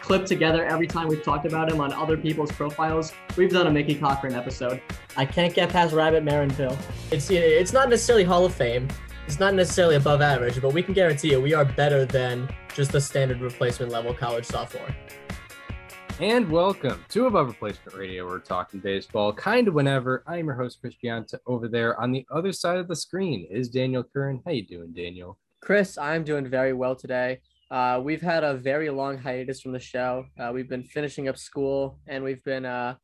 clip together every time we've talked about him on other people's profiles, we've done a Mickey Cochrane episode. I can't get past Rabbit Maranville. It's it's not necessarily Hall of Fame. It's not necessarily above average, but we can guarantee you we are better than just the standard replacement level college sophomore. And welcome to Above Replacement Radio. We're talking baseball kind of whenever. I'm your host, Chris Gianta. Over there on the other side of the screen is Daniel Curran. How you doing, Daniel? Chris, I'm doing very well today. Uh, we've had a very long hiatus from the show. Uh, we've been finishing up school, and we've been. Uh,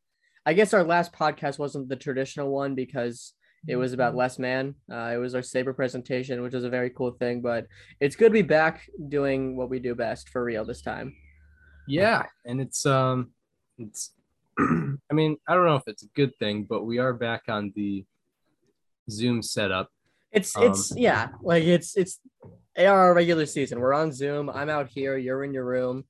I guess our last podcast wasn't the traditional one because it was about Les Mann. Uh, it was our SABR presentation, which was a very cool thing. But it's good to be back doing what we do best for real this time. Yeah, and it's um, it's. I mean, I don't know if it's a good thing, but we are back on the Zoom setup. It's Um, it's yeah, like it's it's our regular season. We're on Zoom. I'm out here. You're in your room.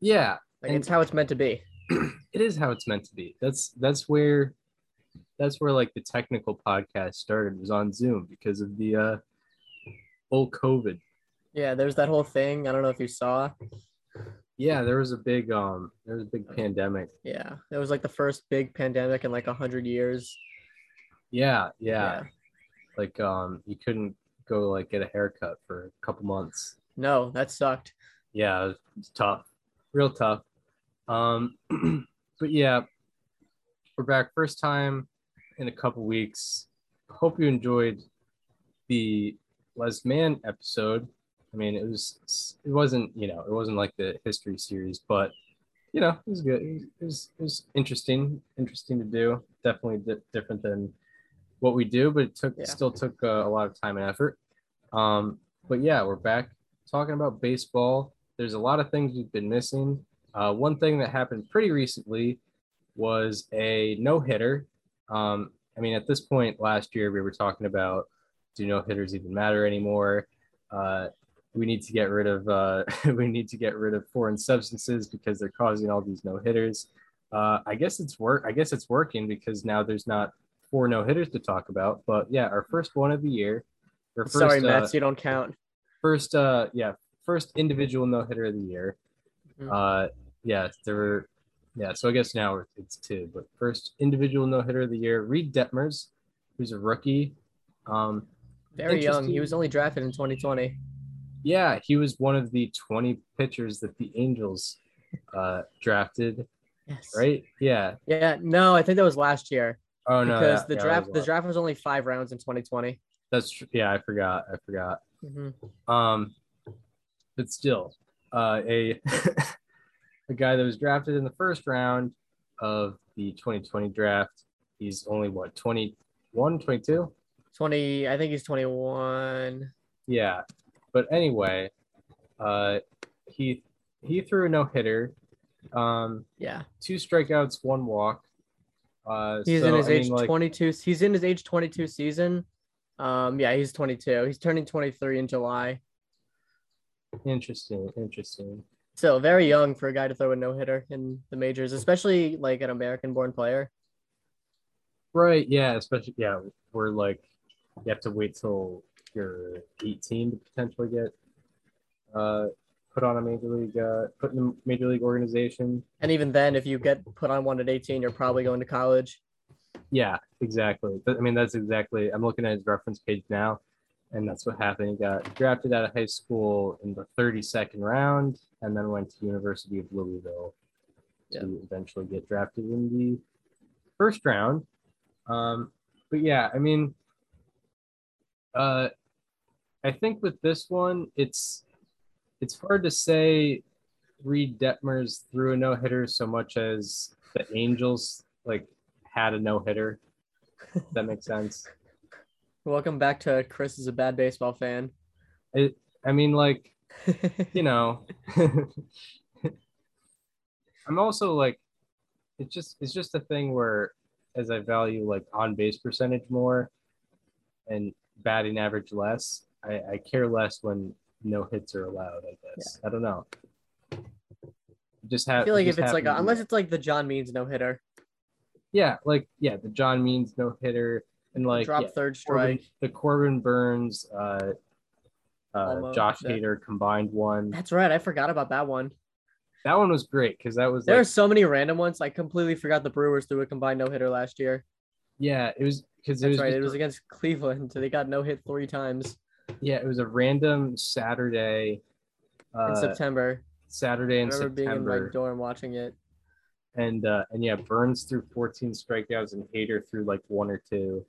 Yeah, Like it's how it's meant to be. it is how it's meant to be. That's that's where that's where like the technical podcast started was on Zoom because of the uh whole COVID. Yeah, there's that whole thing. I don't know if you saw. Yeah, there was a big um there was a big pandemic. Yeah, it was like the first big pandemic in like a hundred years. Yeah, yeah. Like um you couldn't go like get a haircut for a couple months. No, that sucked. Yeah, it was, it was tough. Real tough. Um but yeah, we're back first time in a couple weeks. Hope you enjoyed the Les Mann episode. I mean, it was it wasn't you know it wasn't like the history series, but you know it was good. It was it was, it was interesting, interesting to do. Definitely di- different than what we do, but it took Yeah. still took uh, a lot of time and effort. Um, but yeah, we're back talking about baseball. There's a lot of things we've been missing. Uh, one thing that happened pretty recently was a no hitter. Um, I mean, at this point last year, we were talking about do no hitters even matter anymore? Uh, we need to get rid of uh, we need to get rid of foreign substances because they're causing all these no hitters. Uh, I guess it's work. I guess it's working because now there's not four no hitters to talk about. But yeah, our first one of the year. First, Sorry, uh, Mets, you don't count. first uh yeah first individual no hitter of the year Mhm. uh yeah there were yeah so i guess now it's two but first individual no hitter of the year Reid Detmers who's a rookie um Very young. He was only drafted in 2020. yeah he was one of the 20 pitchers that the angels uh drafted Yes. right yeah Yeah. No, I think that was last year oh no because the yeah, draft the draft was only five rounds in 2020. that's tr- yeah i forgot i forgot Mhm. Um, but still, uh, a a guy that was drafted in the first round of the 2020 draft. He's only what 21, 22? 20. I think he's 21. Yeah. But anyway, uh, he he threw a no hitter, um, Yeah. two strikeouts, one walk. Uh, He's so, in his I age mean, like, 22. He's in his age 22 season. Um, yeah, he's 22. He's turning 23 in July. Interesting, interesting. Still very young for a guy to throw a no hitter in the majors, especially like an American born player. Right. Yeah. Especially, yeah. We're like, you have to wait till you're 18 to potentially get uh, put on a major league, uh, put in a major league organization. And even then, if you get put on one at 18, you're probably going to college. Yeah, exactly. But, I mean, that's exactly, I'm looking at his reference page now, and that's what happened. He got drafted out of high school in the 32nd round and then went to University of Louisville to eventually get drafted in the first round. Um, but yeah, I mean, uh, I think with this one, it's it's hard to say Reid Detmers threw a no hitter so much as the Angels like had a no hitter. that makes sense. Welcome back to Chris is a bad baseball fan. It, I mean, like you know, I'm also like, it's just it's just a thing where as I value like on base percentage more and batting average less, I, I care less when no hits are allowed. I guess I don't know. Just have. I feel like if it's like a, unless it's like the John Means no hitter, yeah, like yeah, the John Means no hitter and like drop yeah, third Corbin- strike. the Corbin Burnes, uh, uh, Josh yeah. Hader combined one. That's right. I forgot about that one. That one was great because that was There like, are so many random ones. I completely forgot the Brewers threw a combined no hitter last year. yeah, it was because it was right. It was against Cleveland. So they got no hit three times yeah, it was a random Saturday, in uh, September. Saturday I in remember being in my dorm watching it. and uh, and yeah, Burnes threw 14 strikeouts and Hader threw like one or two.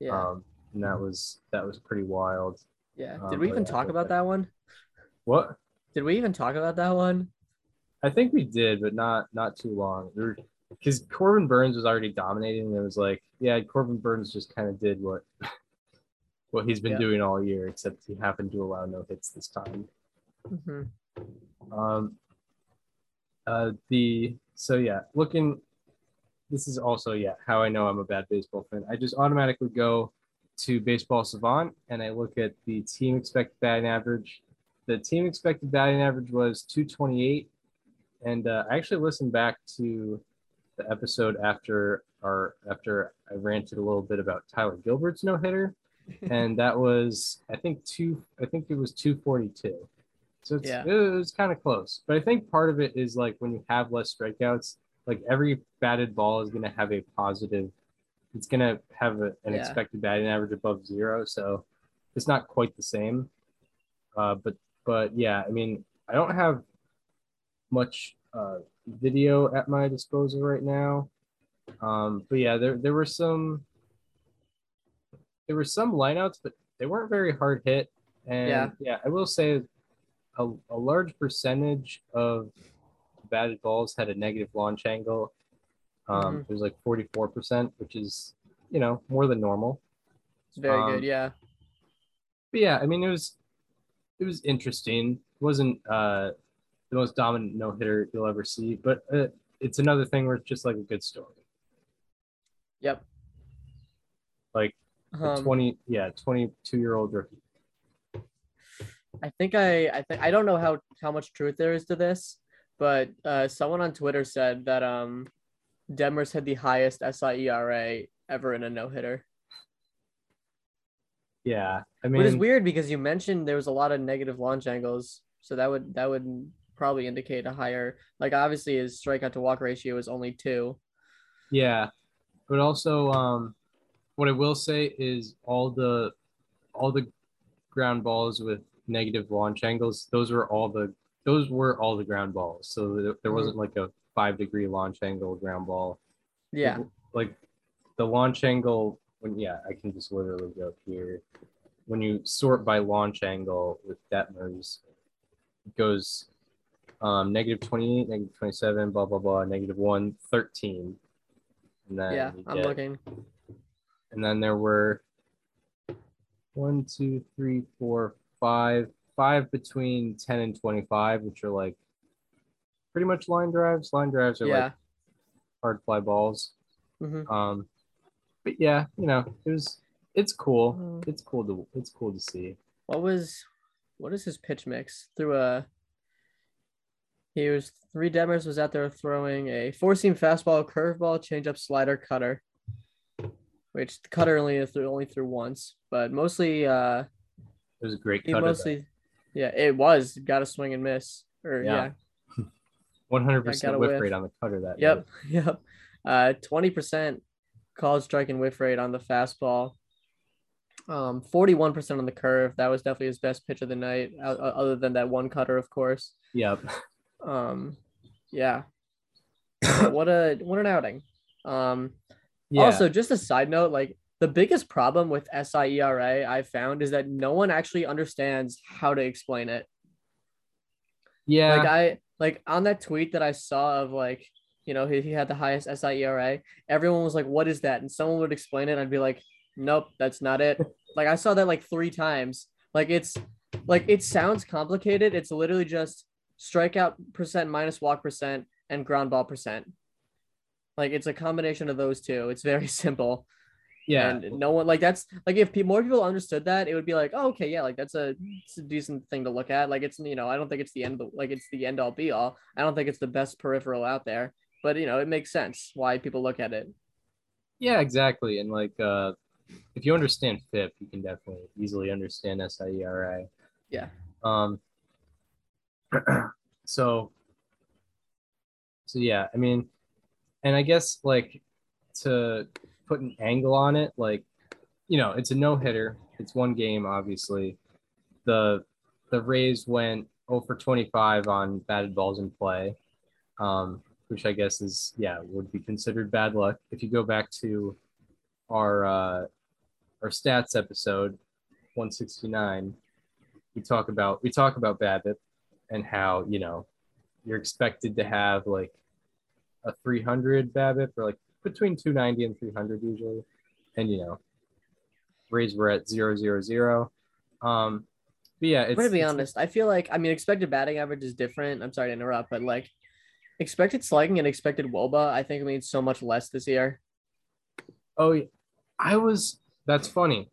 Yeah. Um, and that was that was pretty wild. yeah. um, Did we even talk about that- that one? What? Did we even talk about that one? I think we did, but not not too long. Because Corbin Burnes was already dominating. And it was like, yeah, Corbin Burnes just kind of did what what he's been Yeah. doing all year, except he happened to allow no hits this time. hmm Um, uh, the so yeah, looking. This is also yeah how I know I'm a bad baseball fan. I just automatically go to Baseball Savant and I look at the team expected batting average. The team expected batting average was 228, and uh, I actually listened back to the episode after our after I ranted a little bit about Tyler Gilbert's no hitter, and that was I think two I think it was 242. So it's, Yeah. it was kind of close. But I think part of it is like when you have less strikeouts, like every batted ball is going to have a positive, it's going to have a, an Yeah. expected batting average above zero. So it's not quite the same. Uh, but, but yeah, I mean, I don't have much uh, video at my disposal right now. Um, but yeah, there, there were some, there were some lineouts, but they weren't very hard hit. And Yeah. yeah, I will say a, a large percentage of batted balls had a negative launch angle. Um, It was like 44%, which is, you know, more than normal. It's very Um, good. Yeah. But yeah, I mean, it was, it was interesting. It wasn't uh, the most dominant no hitter you'll ever see, but uh, it's another thing where it's just like a good story. Yep. Um, 20, yeah, 22 year old rookie. I think I I think I don't know how how much truth there is to this, but uh, someone on Twitter said that um, Demers had the highest SIERA ever in a no hitter. Yeah. I mean it's weird because you mentioned there was a lot of negative launch angles, so that would that would probably indicate a higher like obviously his strikeout to walk ratio is only two. Yeah, but also, um, what I will say is all the all the ground balls with negative launch angles, those were all the those were all the ground balls. So there, wasn't like a five degree launch angle ground ball. Yeah, like the launch angle when yeah, I can just literally go here. When you sort by launch angle with Detmers, it goes um, negative 28, negative 27, blah, blah, blah, negative 1, 13. And then yeah, I'm looking. And then there were one, two, three, four, five, five between 10 and 25, which are like pretty much line drives. Line drives are Yeah. like hard fly balls. hmm Um, but yeah, you know, it was, it's cool. Mm. It's cool to, it's cool to see. What was what is his pitch mix? Through a he was three Demers was out there throwing a four seam fastball, curveball, changeup, slider, cutter. Which the cutter only threw only threw once, but mostly uh It was a great he cut. mostly yeah, it was got a swing and miss. Or Yeah. One hundred percent whiff rate on the cutter that. Yep. night. Yep. Uh twenty percent called strike and whiff rate on the fastball. Um, 41% on the curve. That was definitely his best pitch of the night, other than that one cutter, of course. Yep. Um, yeah. what a what an outing. Um, Yeah. also just a side note, like the biggest problem with SIERA I found is that no one actually understands how to explain it. yeah. Like I like on that tweet that I saw of like, you know, he, he had the highest SIERA, everyone was like, What is that? And someone would explain it, I'd be like, Nope, that's not it. like I saw that like three times. Like it's like it sounds complicated. It's literally just strikeout percent minus walk percent and ground ball percent. Like it's a combination of those two. It's very simple. Yeah, And no one like that's like if pe- more people understood that, it would be like, oh, okay, yeah, like that's a, it's a decent thing to look at. Like it's you know, I don't think it's the end, like it's the end all be all. I don't think it's the best peripheral out there, but you know, it makes sense why people look at it. yeah, exactly. And like, uh, if you understand FIP, you can definitely easily understand SIERA. Yeah. Um. so. So yeah, I mean, and I guess like to put an angle on it, like, you know, it's a no hitter. It's one game, obviously. The the Rays went 0 for 25 on batted balls in play, um, which I guess is yeah would be considered bad luck. If you go back to our uh, our stats episode 169, we talk about we talk about BABIP and how you know you're expected to have like a 300 BABIP or like between 290 and 300 usually, and you know Rays were at zero zero zero. Um, but yeah, it's, I'm gonna be honest. I feel like I mean expected batting average is different. I'm sorry to interrupt, but like expected slugging and expected WOBA, I think means so much less this year. Oh. I was. That's funny.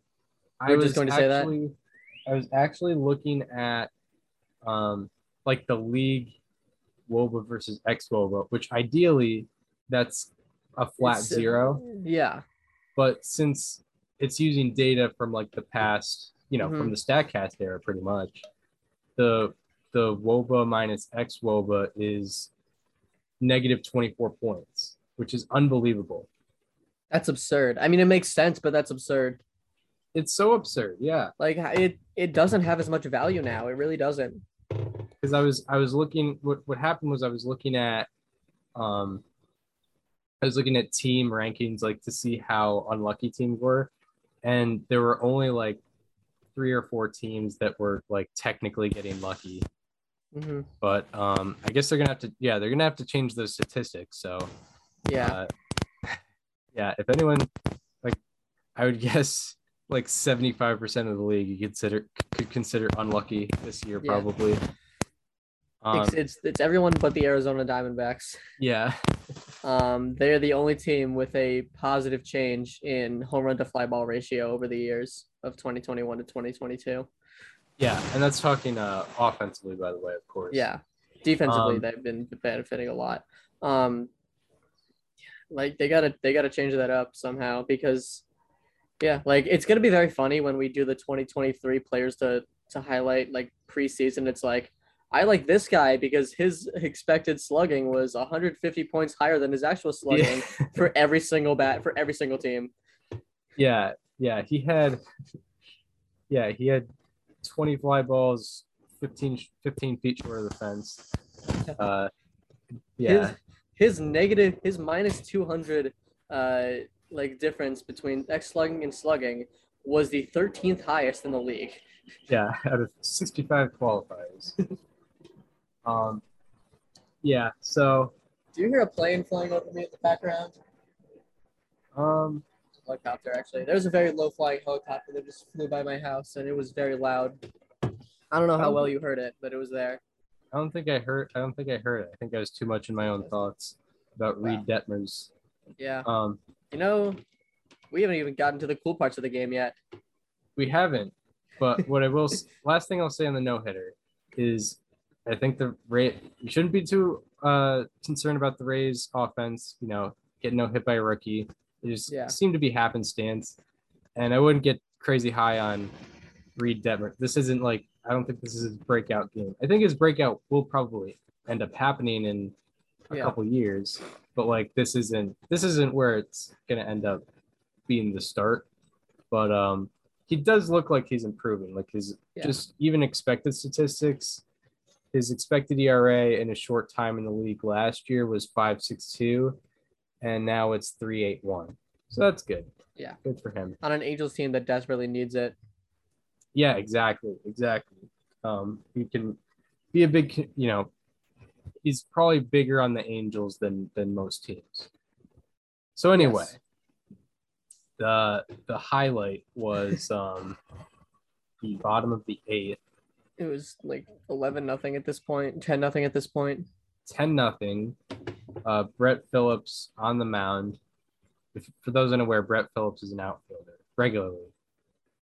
I You were was just going to say that? I was actually looking at, um, like the league, WOBA versus X WOBA, which ideally, that's a flat It's, uh, zero. Yeah. But since it's using data from like the past, you know, from Mhm. the Statcast era, pretty much, the the WOBA minus X WOBA is negative twenty four points, which is unbelievable. That's absurd. I mean, it makes sense, but that's absurd. It's so absurd. Yeah. Like it, it doesn't have as much value now. It really doesn't. Because I was I was looking what what happened was I was looking at um I was looking at team rankings like to see how unlucky teams were and there were only like three or four teams that were like technically getting lucky hmm but um I guess they're gonna have to yeah they're gonna have to change those statistics so Yeah. uh, yeah if anyone like I would guess like 75% of the league you consider could consider unlucky this year Yeah. probably um, it's, it's it's everyone but the Arizona Diamondbacks. yeah Um, they're the only team with a positive change in home run to fly ball ratio over the years of 2021 to 2022. Yeah, and that's talking uh offensively, by the way, of course. Yeah, defensively Um, they've been benefiting a lot. Um, like they gotta they gotta change that up somehow because, yeah, like it's gonna be very funny when we do the 2023 players to to highlight like preseason. It's like I like this guy because his expected slugging was 150 points higher than his actual slugging yeah, for every single bat for every single team. yeah, yeah. He had, yeah, he had 20 fly balls, 15, 15 feet short of the fence. Uh, yeah, His, his negative, his minus 200 uh, like difference between X slugging and slugging was the 13th highest in the league. yeah, out of 65 qualifiers. um, yeah. So, Do you hear a plane flying over me in the background? um, Helicopter, actually. There's a very low flying helicopter that just flew by my house and it was very loud. I don't know how well you heard it, but it was there. I don't think I heard. I don't think I heard it. I think I was too much in my own thoughts about Reid Detmers. Yeah. Um, You know, we haven't even gotten to the cool parts of the game yet. We haven't, but what I will last thing I'll say on the no hitter is I think the Ray you shouldn't be too uh concerned about the Rays offense. You know, getting no hit by a rookie. It just Yeah. seemed to be happenstance, and I wouldn't get crazy high on Reid Detmer. This isn't like I don't think this is his breakout game. I think his breakout will probably end up happening in a Yeah. couple years, but like this isn't this isn't where it's gonna end up being the start. But um he does look like he's improving. Like his Yeah. just even expected statistics, his expected ERA in a short time in the league last year was five six two, and now it's three eight one. So that's good. Yeah. good for him. On an Angels team that desperately needs it. Yeah, exactly, exactly. Um, he can be a big, you know, he's probably bigger on the Angels than than most teams. So anyway, Yes. the the highlight was um the bottom of the eighth. It was like 11 nothing at this point, 10 nothing at this point. 10 nothing. Uh, Brett Phillips on the mound. If, for those unaware, Brett Phillips is an outfielder regularly.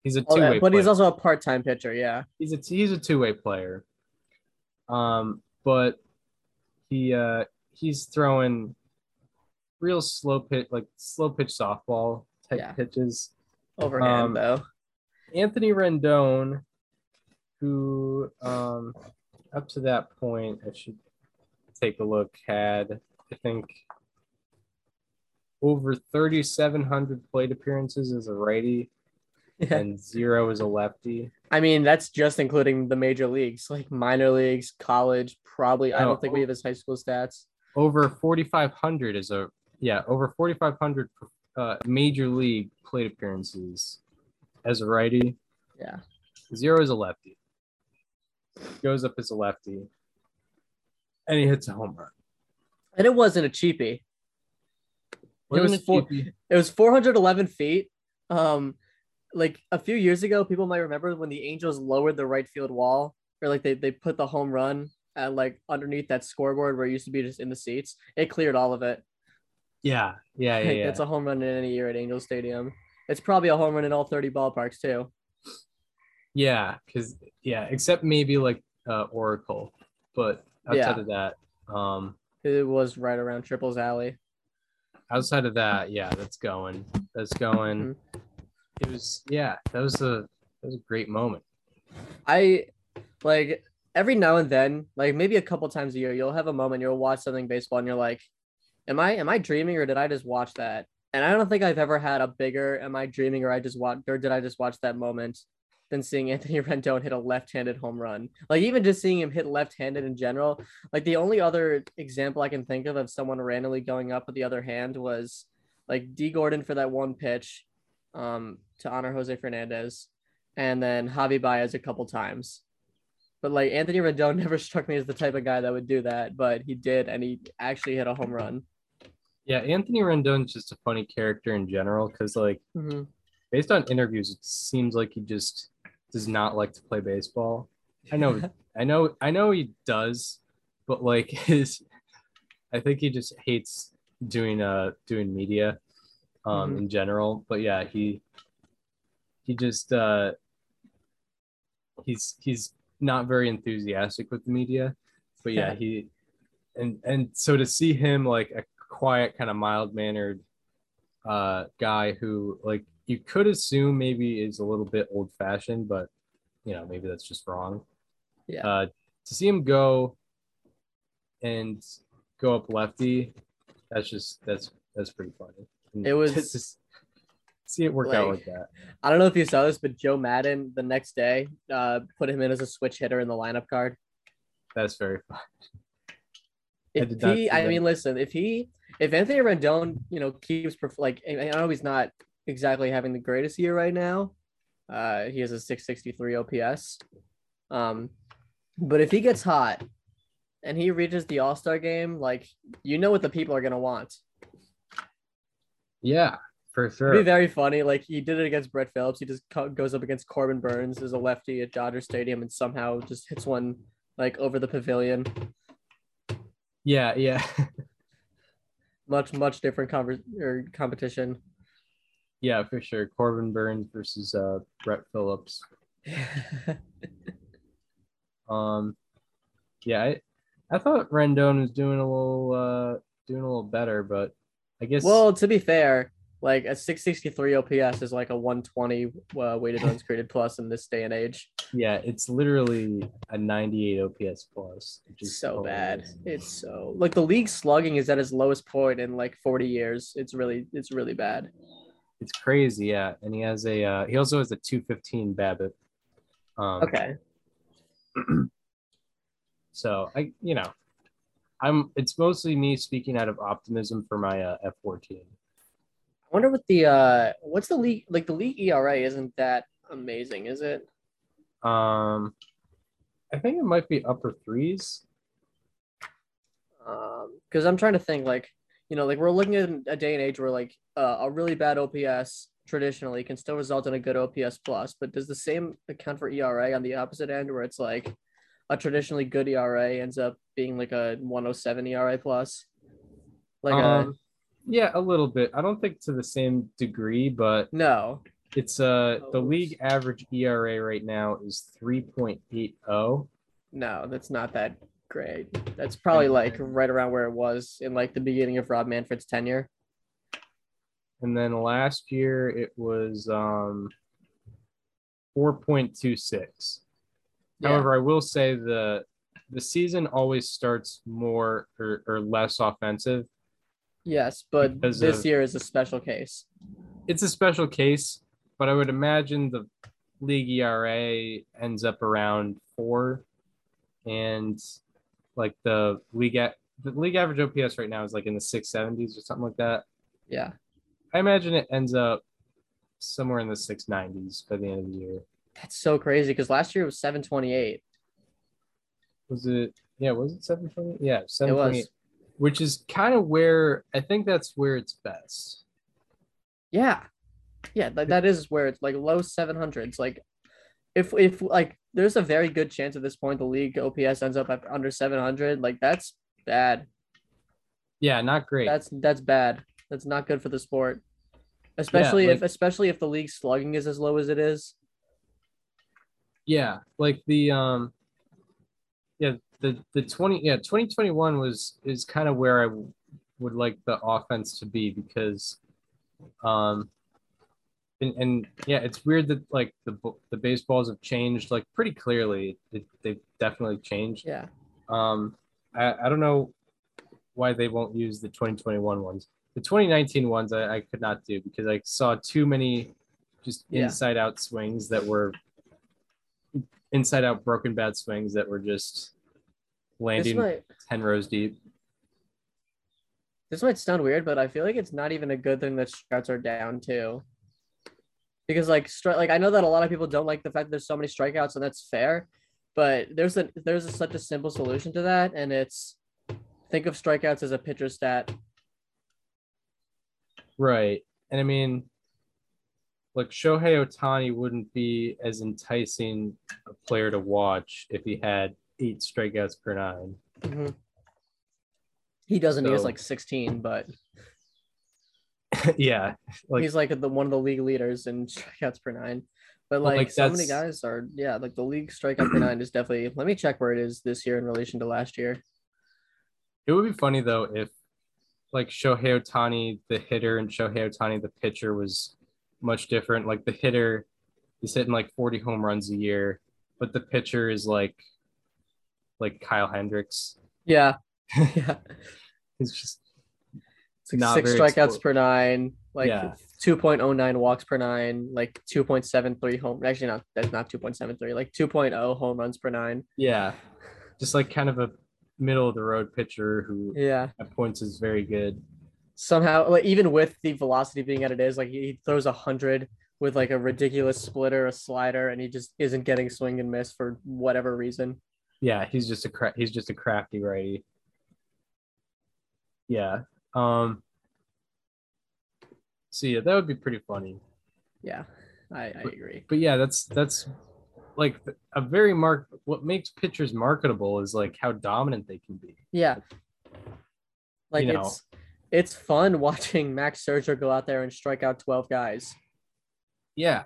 He's a Oh, two yeah, way but player. he's also a part-time pitcher. Yeah. he's a he's a two way player. Um, but he uh he's throwing real slow pitch like slow pitch softball type Yeah. pitches. Overhand Um, though. Anthony Rendon, who um up to that point I should take a look had I think over 3,700 plate appearances as a righty Yeah. and zero as a lefty. I mean, that's just including the major leagues, like minor leagues, college. Probably, I Oh, don't think we have his high school stats. over 4,500 is a yeah over 4,500 uh, major league plate appearances as a righty. Yeah. Zero as a lefty. Goes up as a lefty, and he hits a home run. And it wasn't a cheapie. Wasn't was it four-? It was 411 feet. Um, like a few years ago, people might remember when the Angels lowered the right field wall, or like they, they put the home run at like underneath that scoreboard where it used to be just in the seats. It cleared all of it. Yeah, yeah, yeah. Like, yeah. That's a home run in any year at Angel Stadium. It's probably a home run in all 30 ballparks too. Yeah, because yeah, except maybe like uh, Oracle, but outside Yeah. of that, um, It was right around Triples Alley. outside of that, yeah, that's going. That's going. It was yeah, that was a that was a great moment. I like every now and then, like maybe a couple times a year, you'll have a moment you'll watch something baseball and you're like, Am I am I dreaming or did I just watch that? And I don't think I've ever had a bigger am I dreaming or I just watch or did I just watch that moment than seeing Anthony Rendon hit a left-handed home run. Like even just seeing him hit left-handed in general. Like the only other example I can think of of someone randomly going up with the other hand was like Dee Gordon for that one pitch um to honor Jose Fernandez and then Javi Baez a couple times. But like Anthony Rendon never struck me as the type of guy that would do that, but he did, and he actually hit a home run. Yeah, Anthony Rendon's just a funny character in general because like based on interviews, it seems like he just does not like to play baseball. I know, I know, I know he does, but like his, I think he just hates doing uh doing media, um Mhm. in general. But yeah, he he just uh he's he's not very enthusiastic with the media. But Yeah. he and and so to see him like a quiet, kind of mild mannered uh guy who like you could assume maybe is a little bit old fashioned, but you know, maybe that's just wrong. Yeah. Uh to see him go and go up lefty, that's just that's that's pretty funny. And It was- just see it work out like- like that. I don't know if you saw this, but Joe Maddon the next day uh, put him in as a switch hitter in the lineup card. That's very fun. I If not he, I mean, listen, if he, if Anthony Rendon, you know, keeps like, I I know he's not exactly having the greatest year right now. Uh, he has a 663 OPS. Um, but if he gets hot and he reaches the All Star game, like, you know what the people are gonna want. Yeah, for It'd sure. be very funny. Like he did it against Brett Phillips. He just goes up against Corbin Burnes as a lefty at Dodger Stadium and somehow just hits one like over the pavilion. yeah, yeah. Much much different conver- or competition. Yeah, for sure. Corbin Burnes versus uh Brett Phillips. Um, yeah, I, I thought Rendon was doing a little, uh, doing a little better, but I guess. well, to be fair, like a 663 OPS is like a 120 uh, weighted runs created plus in this day and age. yeah, it's literally a 98 OPS plus. Which It's is so bad. It's so like the league slugging is at its lowest point in like 40 years. It's really it's really bad. It's crazy, yeah. And he has a, uh, he also has a 215 BABIP. Um, Okay. So I, you know, I'm. It's mostly me speaking out of optimism for my uh, F14. I wonder what the uh what's the league like the league ERA isn't that amazing, is it? Um, I think it might be upper threes. Um because I'm trying to think like you know like we're looking at a day and age where like uh, a really bad OPS traditionally can still result in a good OPS plus, but does the same account for ERA on the opposite end where it's like a traditionally good ERA ends up being like a 107 ERA plus. Like um, yeah, a little bit. I don't think to the same degree, but no. it's uh the league average ERA right now is 3.80. No, that's not that great. That's probably like right around where it was in like the beginning of Rob Manfred's tenure. And then last year it was um 4.26. Yeah. However, I will say the the season always starts more or, or less offensive. Yes, but this of- year is a special case. It's a special case, but I would imagine the league ERA ends up around four, and like the league at the league average OPS right now is like in the six seventies or something like that. Yeah. I imagine it ends up somewhere in the six nineties by the end of the year. That's so crazy because last year it was 728. Was it? Yeah, was it seven twenty? Yeah, It was. Which is kind of where I think that's where it's best. Yeah. Yeah, like that is where it's like low 700s. Like if if like there's a very good chance at this point the league OPS ends up at under 700, like that's bad. Yeah, not great. That's that's bad. That's not good for the sport. Especially if like- especially if the league slugging is as low as it is. Yeah, like the um, yeah the the twenty yeah twenty twenty one was is kind of where I w- would like the offense to be because, um, and, and yeah, it's weird that like the the baseballs have changed like pretty clearly. They, they've definitely changed. Yeah. Um, I, I don't know why they won't use the 2021 ones. The 2019 ones I, I could not do because I saw too many just Yeah. inside out swings that were inside out broken bad swings that were just landing might 10 rows deep. this might sound weird, but I feel like it's not even a good thing that strikeouts are down too. Because like stri- like I know that a lot of people don't like the fact that there's so many strikeouts, and that's fair. But there's a there's a, such a simple solution to that, and it's think of strikeouts as a pitcher stat. Right. And I mean, like Shohei Ohtani wouldn't be as enticing a player to watch if he had eight strikeouts per nine. Mhm. He doesn't. he has like 16, but yeah. Like, he's like the one of the league leaders in strikeouts per nine. But like, like, so many guys are yeah, like the league strikeout per nine is definitely. Let me check where it is this year in relation to last year. it would be funny though if like Shohei Ohtani, the hitter, and Shohei Ohtani, the pitcher, was much different. Like the hitter is hitting like 40 home runs a year, but the pitcher is like like Kyle Hendricks. Yeah, yeah. He's just like six strikeouts explo- per nine, like Yeah. 2.09 walks per nine, like 2.73 home. Actually, not that's not 2.73, like 2.0 home runs per nine. yeah, just like kind of a middle of the road pitcher who Yeah. at points is very good. Somehow, like even with the velocity being at it is, like he he throws a hundred with like a ridiculous splitter, a slider, and he just isn't getting swing and miss for whatever reason. Yeah, he's just a cra- he's just a crafty righty. Yeah. Um. So yeah, that would be pretty funny. Yeah, I, I agree. But yeah, that's that's like a very mark. What makes pitchers marketable is like how dominant they can be. Yeah. Like You know. it's it's fun watching Max Scherzer go out there and strike out 12 guys. Yeah,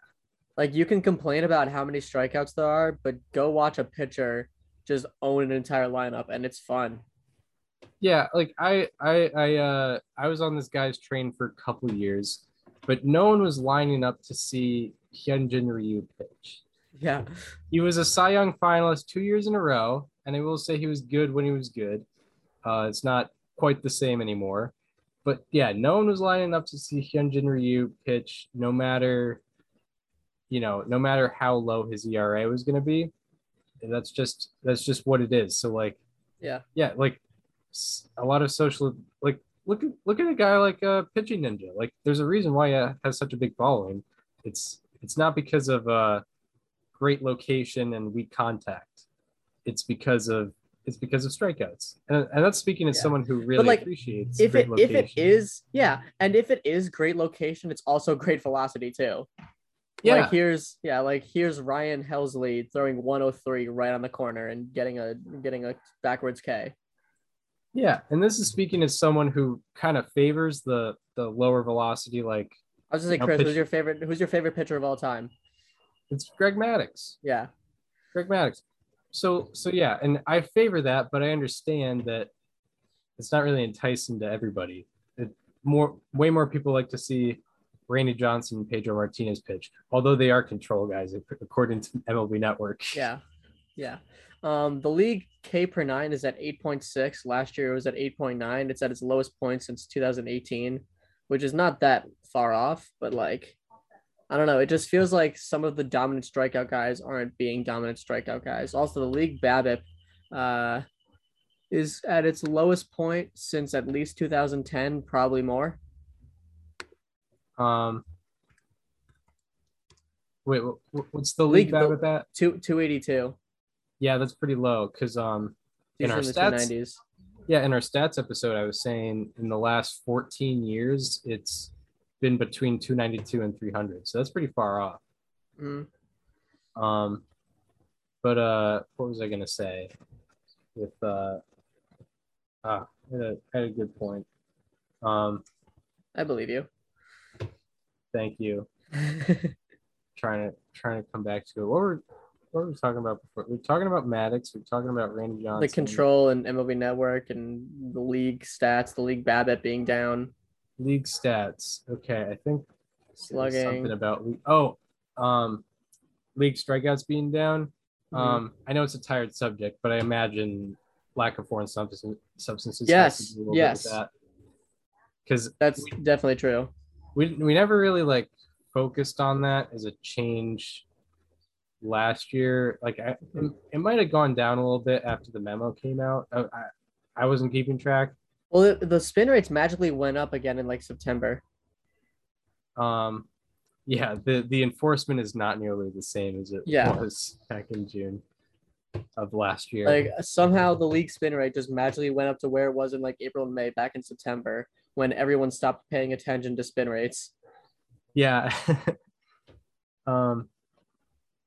Like you can complain about how many strikeouts there are, but go watch a pitcher just own an entire lineup and it's fun. Yeah. Like I I I uh I was on this guy's train for a couple years, but no one was lining up to see Hyunjin Ryu pitch. Yeah. He was a Cy Young finalist two years in a row, and I will say he was good when he was good. Uh, it's not quite the same anymore. But yeah, no one was lining up to see Hyunjin Ryu pitch, no matter, you know, no matter how low his ERA was going to be. And that's just that's just what it is. So like, Yeah. yeah, like a lot of social like look at look at a guy like uh, Pitching Ninja. Like, there's a reason why he has such a big following. It's it's not because of uh great location and weak contact. It's because of it's because of strikeouts. And, and that's speaking as Yeah. someone who really like, appreciates If great it if it is yeah, and if it is great location, it's also great velocity too. Yeah. Like here's yeah, like here's Ryan Helsley throwing 103 right on the corner and getting a getting a backwards K. Yeah, and this is speaking as someone who kind of favors the the lower velocity, like I was just say, No Chris, pitch- who's your favorite? Who's your favorite pitcher of all time? it's Greg Maddux. Yeah, Greg Maddux. So so yeah, and I favor that, but I understand that it's not really enticing to everybody. It, more way more people like to see Randy Johnson and Pedro Martinez pitch, although they are control guys according to MLB Network. yeah, yeah. Um, the league K per nine is at 8.6. Last year it was at 8.9. It's at its lowest point since 2018, which is not that far off, but like, I don't know. It just feels like some of the dominant strikeout guys aren't being dominant strikeout guys. Also, the league BABIP uh, is at its lowest point since at least 2010, probably more. Um. Wait, wh- wh- what's the league League- with that? Two, 282. Yeah, that's pretty low because um In our stats- 290s. yeah in our stats episode I was saying in the last 14 years it's been between 292 and 300 so that's pretty far off Mm. um but uh what was I gonna say with uh ah I had a, I had a good point um I believe you. thank you trying to trying to come back to it what were what were we talking about before we are talking about Maddux we are talking about Randy Johnson the control and MLB Network and the league stats, the league BABIP being down, league stats okay I think slugging. something about league. Oh, um, league strikeouts being down. Mhm. Um, I know it's a tired subject, but I imagine lack of foreign substance, substances. Yes, yes. Because That's definitely true. we we never really like focused on that as a change last year. Like I, it, it might have gone down a little bit after the memo came out. I, I, I wasn't keeping track. Well, the, the spin rates magically went up again in like September. Um, yeah, the the enforcement is not nearly the same as it Yeah. was back in June of last year. Like somehow the league spin rate just magically went up to where it was in like April and May back in September when everyone stopped paying attention to spin rates. yeah. um,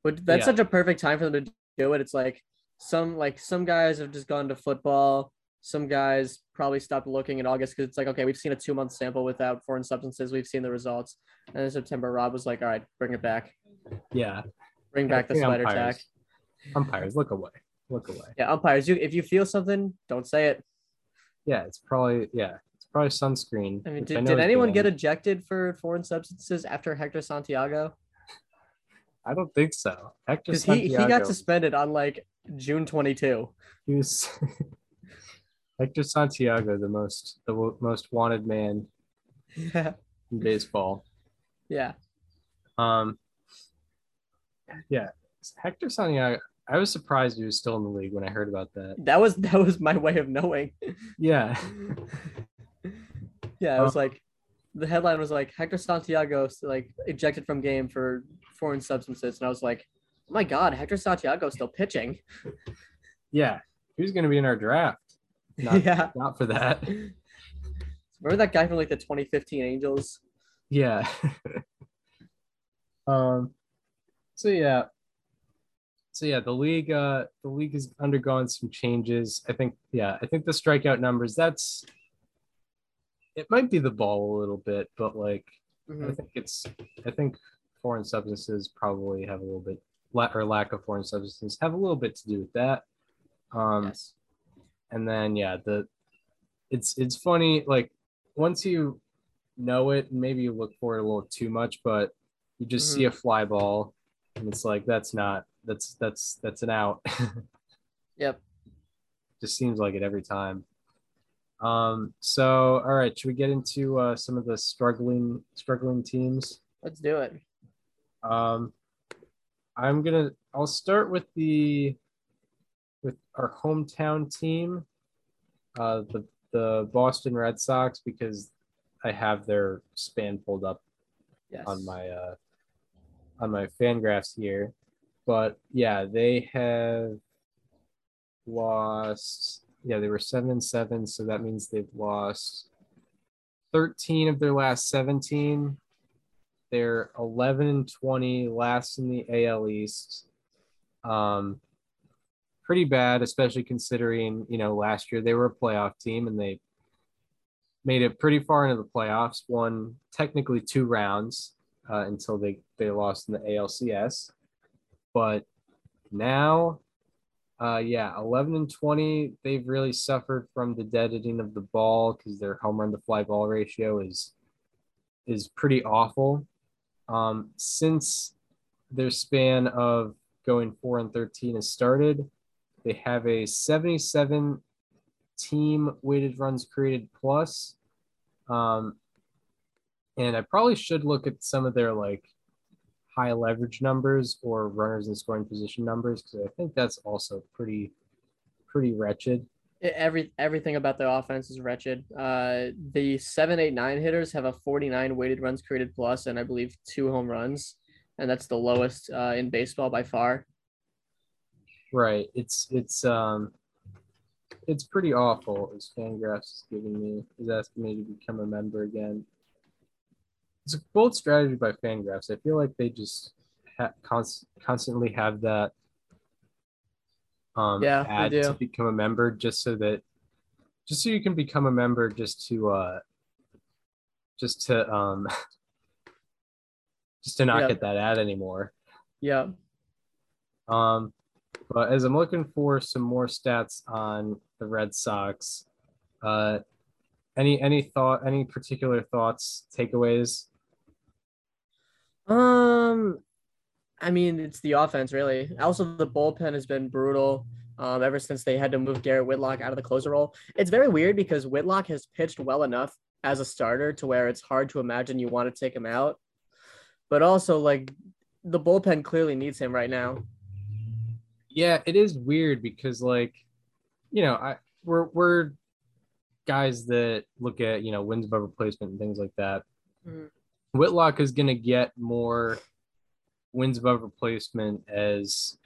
But that's Yeah. such a perfect time for them to do it. It's like some like some guys have just gone to football. Some guys probably stopped looking in August because it's like, okay, we've seen a two month sample without foreign substances. We've seen the results. And in September, Rob was like, all right, bring it back. yeah. Bring back the spider umpires. tack. Umpires, look away. Look away. Yeah, umpires, you if you feel something, don't say it. Yeah, it's probably yeah, it's probably sunscreen. I mean, did, know did anyone get ejected for foreign substances after Hector Santiago? I don't think so. Hector Because he, he got suspended on like June 22. he was Hector Santiago, the most the wo- most wanted man Yeah. in baseball. Yeah. Um, yeah, Hector Santiago. I was surprised he was still in the league when I heard about that. That was that was my way of knowing. Yeah, yeah, it was Uh, like the headline was like Hector Santiago like ejected from game for foreign substances, and I was like, oh my god, Hector Santiago still pitching. yeah, was going to be in our draft. Not, yeah, not for that. remember that guy from like the 2015 Angels? Yeah. um. So yeah. So yeah, the league. Uh, the league has undergone some changes. I think. Yeah, I think the strikeout numbers. That's. It might be the ball a little bit, but like I Mhm. think it's. I think foreign substances probably have a little bit, or lack of foreign substances have a little bit to do with that. Um, Yes. and then yeah the it's it's funny like once you know it maybe you look for it a little too much but you just see a fly ball and it's like that's not that's that's that's an out Yep. just seems like it every time um so all right should we get into uh some of the struggling struggling teams Let's do it. Um, I'm gonna. I'll start with the with our hometown team, uh, the the Boston Red Sox, because I have their span pulled up Yes. on my uh, on my FanGraphs here. But yeah, they have lost. Yeah, they were seven and seven, so that means they've lost thirteen of their last seventeen. They're 11 and 20, last in the AL East. Um, pretty bad, especially considering you know last year they were a playoff team and they made it pretty far into the playoffs. Won technically two rounds uh, until they they lost in the ALCS, but now uh, yeah, 11 and 20. They've really suffered from the deadening of the ball because their home run to fly ball ratio is is pretty awful. Um, since their span of going 4 and 13 has started, they have a 77 team weighted runs created plus. Um, and I probably should look at some of their like high leverage numbers or runners in scoring position numbers because I think that's also pretty pretty wretched. Every everything about their offense is wretched. Uh, the seven, eight, nine hitters have a 49 weighted runs created plus, and I believe two home runs, and that's the lowest uh, in baseball by far. Right. It's it's um it's pretty awful. As Fangraphs is giving me is asking me to become a member again it's a bold strategy by Fangraphs. I feel like they just ha- const- constantly have that um, yeah, ad to become a member, just so that just so you can become a member, just to uh, just to um, just to not get that ad anymore. Yeah. Um, but as I'm looking for some more stats on the Red Sox, uh, any any thought, any particular thoughts, takeaways um, I mean, it's the offense really. Also, the bullpen has been brutal. Um, ever since they had to move Garrett Whitlock out of the closer role, it's very weird because Whitlock has pitched well enough as a starter to where it's hard to imagine you want to take him out. But also, like the bullpen clearly needs him right now. Yeah, it is weird because, like, you know, I we're we're guys that look at you know wins above replacement and things like that. Mm-hmm. Whitlock is going to get more wins above replacement as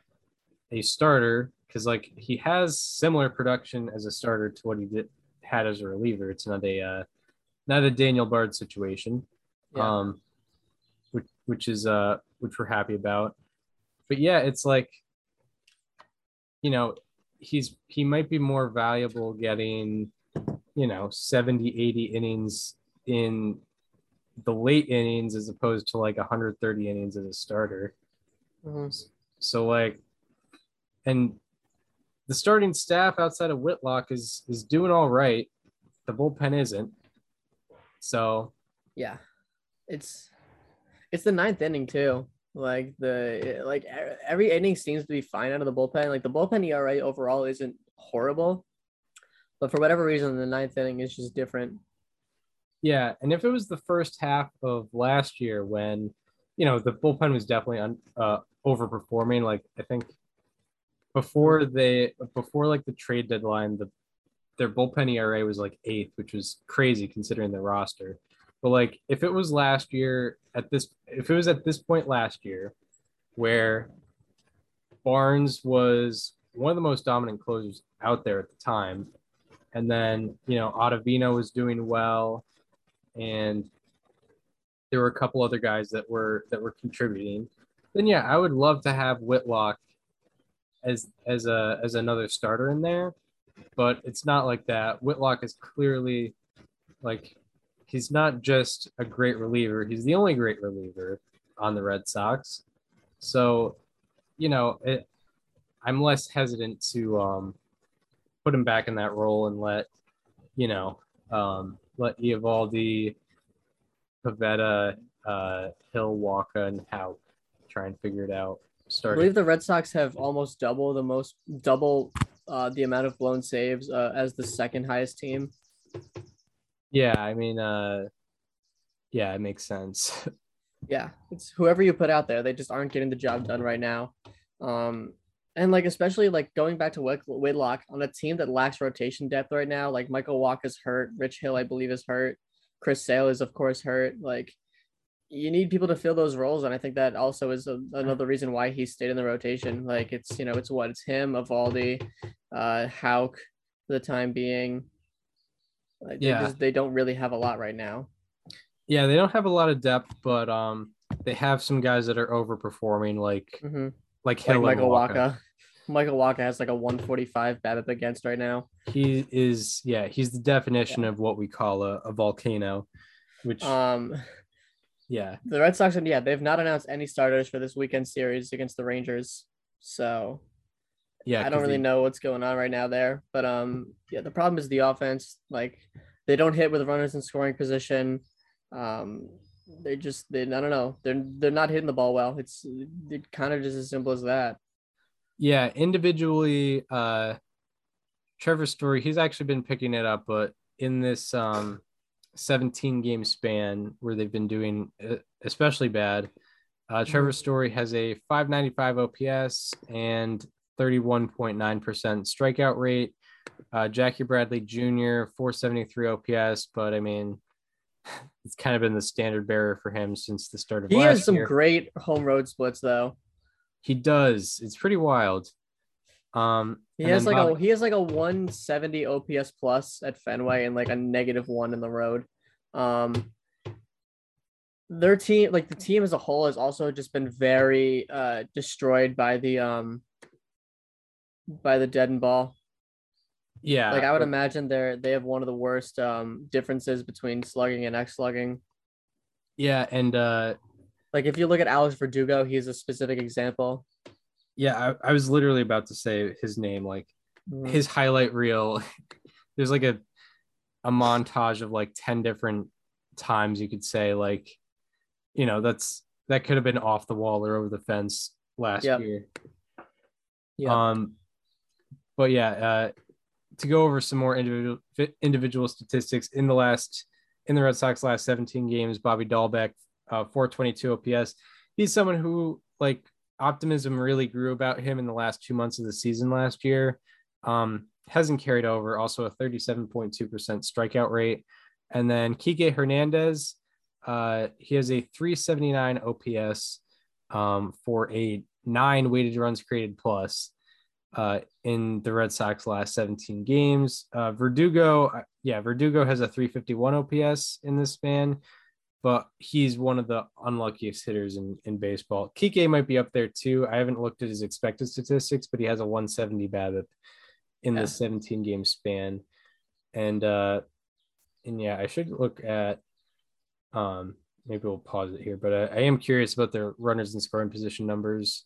a starter because like he has similar production as a starter to what he did had as a reliever. It's not a uh, not a Daniel Bard situation, yeah. um, which which is uh which we're happy about. But yeah, it's like you know he's he might be more valuable getting you know 70 80 innings in the late innings as opposed to like 130 innings as a starter. Mm-hmm. So like, and the starting staff outside of Whitlock is is doing all right. The bullpen isn't. So yeah, it's it's the ninth inning too. Like the like every inning seems to be fine out of the bullpen. Like the bullpen ERA overall isn't horrible, but for whatever reason, the ninth inning is just different. Yeah, and if it was the first half of last year when, you know, the bullpen was definitely un, uh, overperforming. Like I think before they before like the trade deadline, the their bullpen ERA was like eighth, which was crazy considering the roster. But like if it was last year at this if it was at this point last year where Barnes was one of the most dominant closers out there at the time. And then, you know, Ottavino was doing well and there were a couple other guys that were that were contributing, then yeah, I would love to have Whitlock as as a as another starter in there, but it's not like that. Whitlock is clearly like he's not just a great reliever; he's the only great reliever on the Red Sox. So, you know, it, I'm less hesitant to um, put him back in that role and let you know um, let Eovaldi, Pivetta, uh, Hill, Wacha, and Houck try and figure it out. Start. I believe the Red Sox have almost double the most double uh, the amount of blown saves uh, as the second highest team. Yeah, I mean, uh, yeah, it makes sense. yeah, it's whoever you put out there. They just aren't getting the job done right now. Um, and like especially like going back to Whitlock on a team that lacks rotation depth right now, like Michael Wacha's hurt, Rich Hill I believe is hurt, Chris Sale is of course hurt. Like you need people to fill those roles, and I think that also is a, another reason why he stayed in the rotation. Like it's you know it's what it's him, Eovaldi, uh, Houck, for the time being. Like, yeah, they, just, they don't really have a lot right now. Yeah, they don't have a lot of depth, but um, they have some guys that are overperforming, like hmm like Like Hill Michael Walker. Wacha. Michael Wacha has like a 145 BABIP against right now. He is, yeah, he's the definition of what we call a, a volcano, which, Um, yeah, the Red Sox, and yeah, they've not announced any starters for this weekend series against the Rangers. So yeah. I don't really they- know what's going on right now there. But um, yeah, the problem is the offense. Like they don't hit with runners in scoring position. Um, they just they I don't know. They're they're not hitting the ball well. It's it kind of just as simple as that. Yeah, individually, uh, Trevor Story, he's actually been picking it up, but in this um 17 game span where they've been doing uh, especially bad, uh, Trevor Story has a 595 OPS and 31.9% strikeout rate. Uh, Jackie Bradley Jr., 473 OPS, but I mean, it's kind of been the standard bearer for him since the start of He has some year. great home road splits though. He does. It's pretty wild. Um, He has like a he has like a 170 OPS plus at Fenway and like a negative one in the road. Um their team like the team as a whole has also just been very uh destroyed by the um by the dead and ball. Yeah. Like I would imagine they're they have one of the worst um differences between slugging and X slugging. Yeah, and uh, Like if you look at Alex Verdugo, he's a specific example. yeah, I, I was literally about to say his name. Like Mhm. his highlight reel, there's like a a montage of like ten different times you could say like, you know, that's that could have been off the wall or over the fence last Yep. year. Yeah. Um, but yeah, uh, to go over some more individual individual statistics in the last in the Red Sox last 17 games, Bobby Dalbec, uh, 422 OPS. He's someone who like optimism really grew about him in the last two months of the season last year. Um, hasn't carried over. Also a 37.2% strikeout rate, and then Kike Hernandez, uh, he has a 379 OPS um, for a nine weighted runs created plus uh, in the Red Sox last 17 games. Uh, Verdugo, yeah, Verdugo has a 351 OPS in this span, but he's one of the unluckiest hitters in, in baseball. Kike might be up there too. I haven't looked at his expected statistics, but he has a 170 BABIP in Yeah. the 17 game span. And uh, and yeah, I should look at um maybe we'll pause it here, but I, I am curious about their runners in scoring position numbers.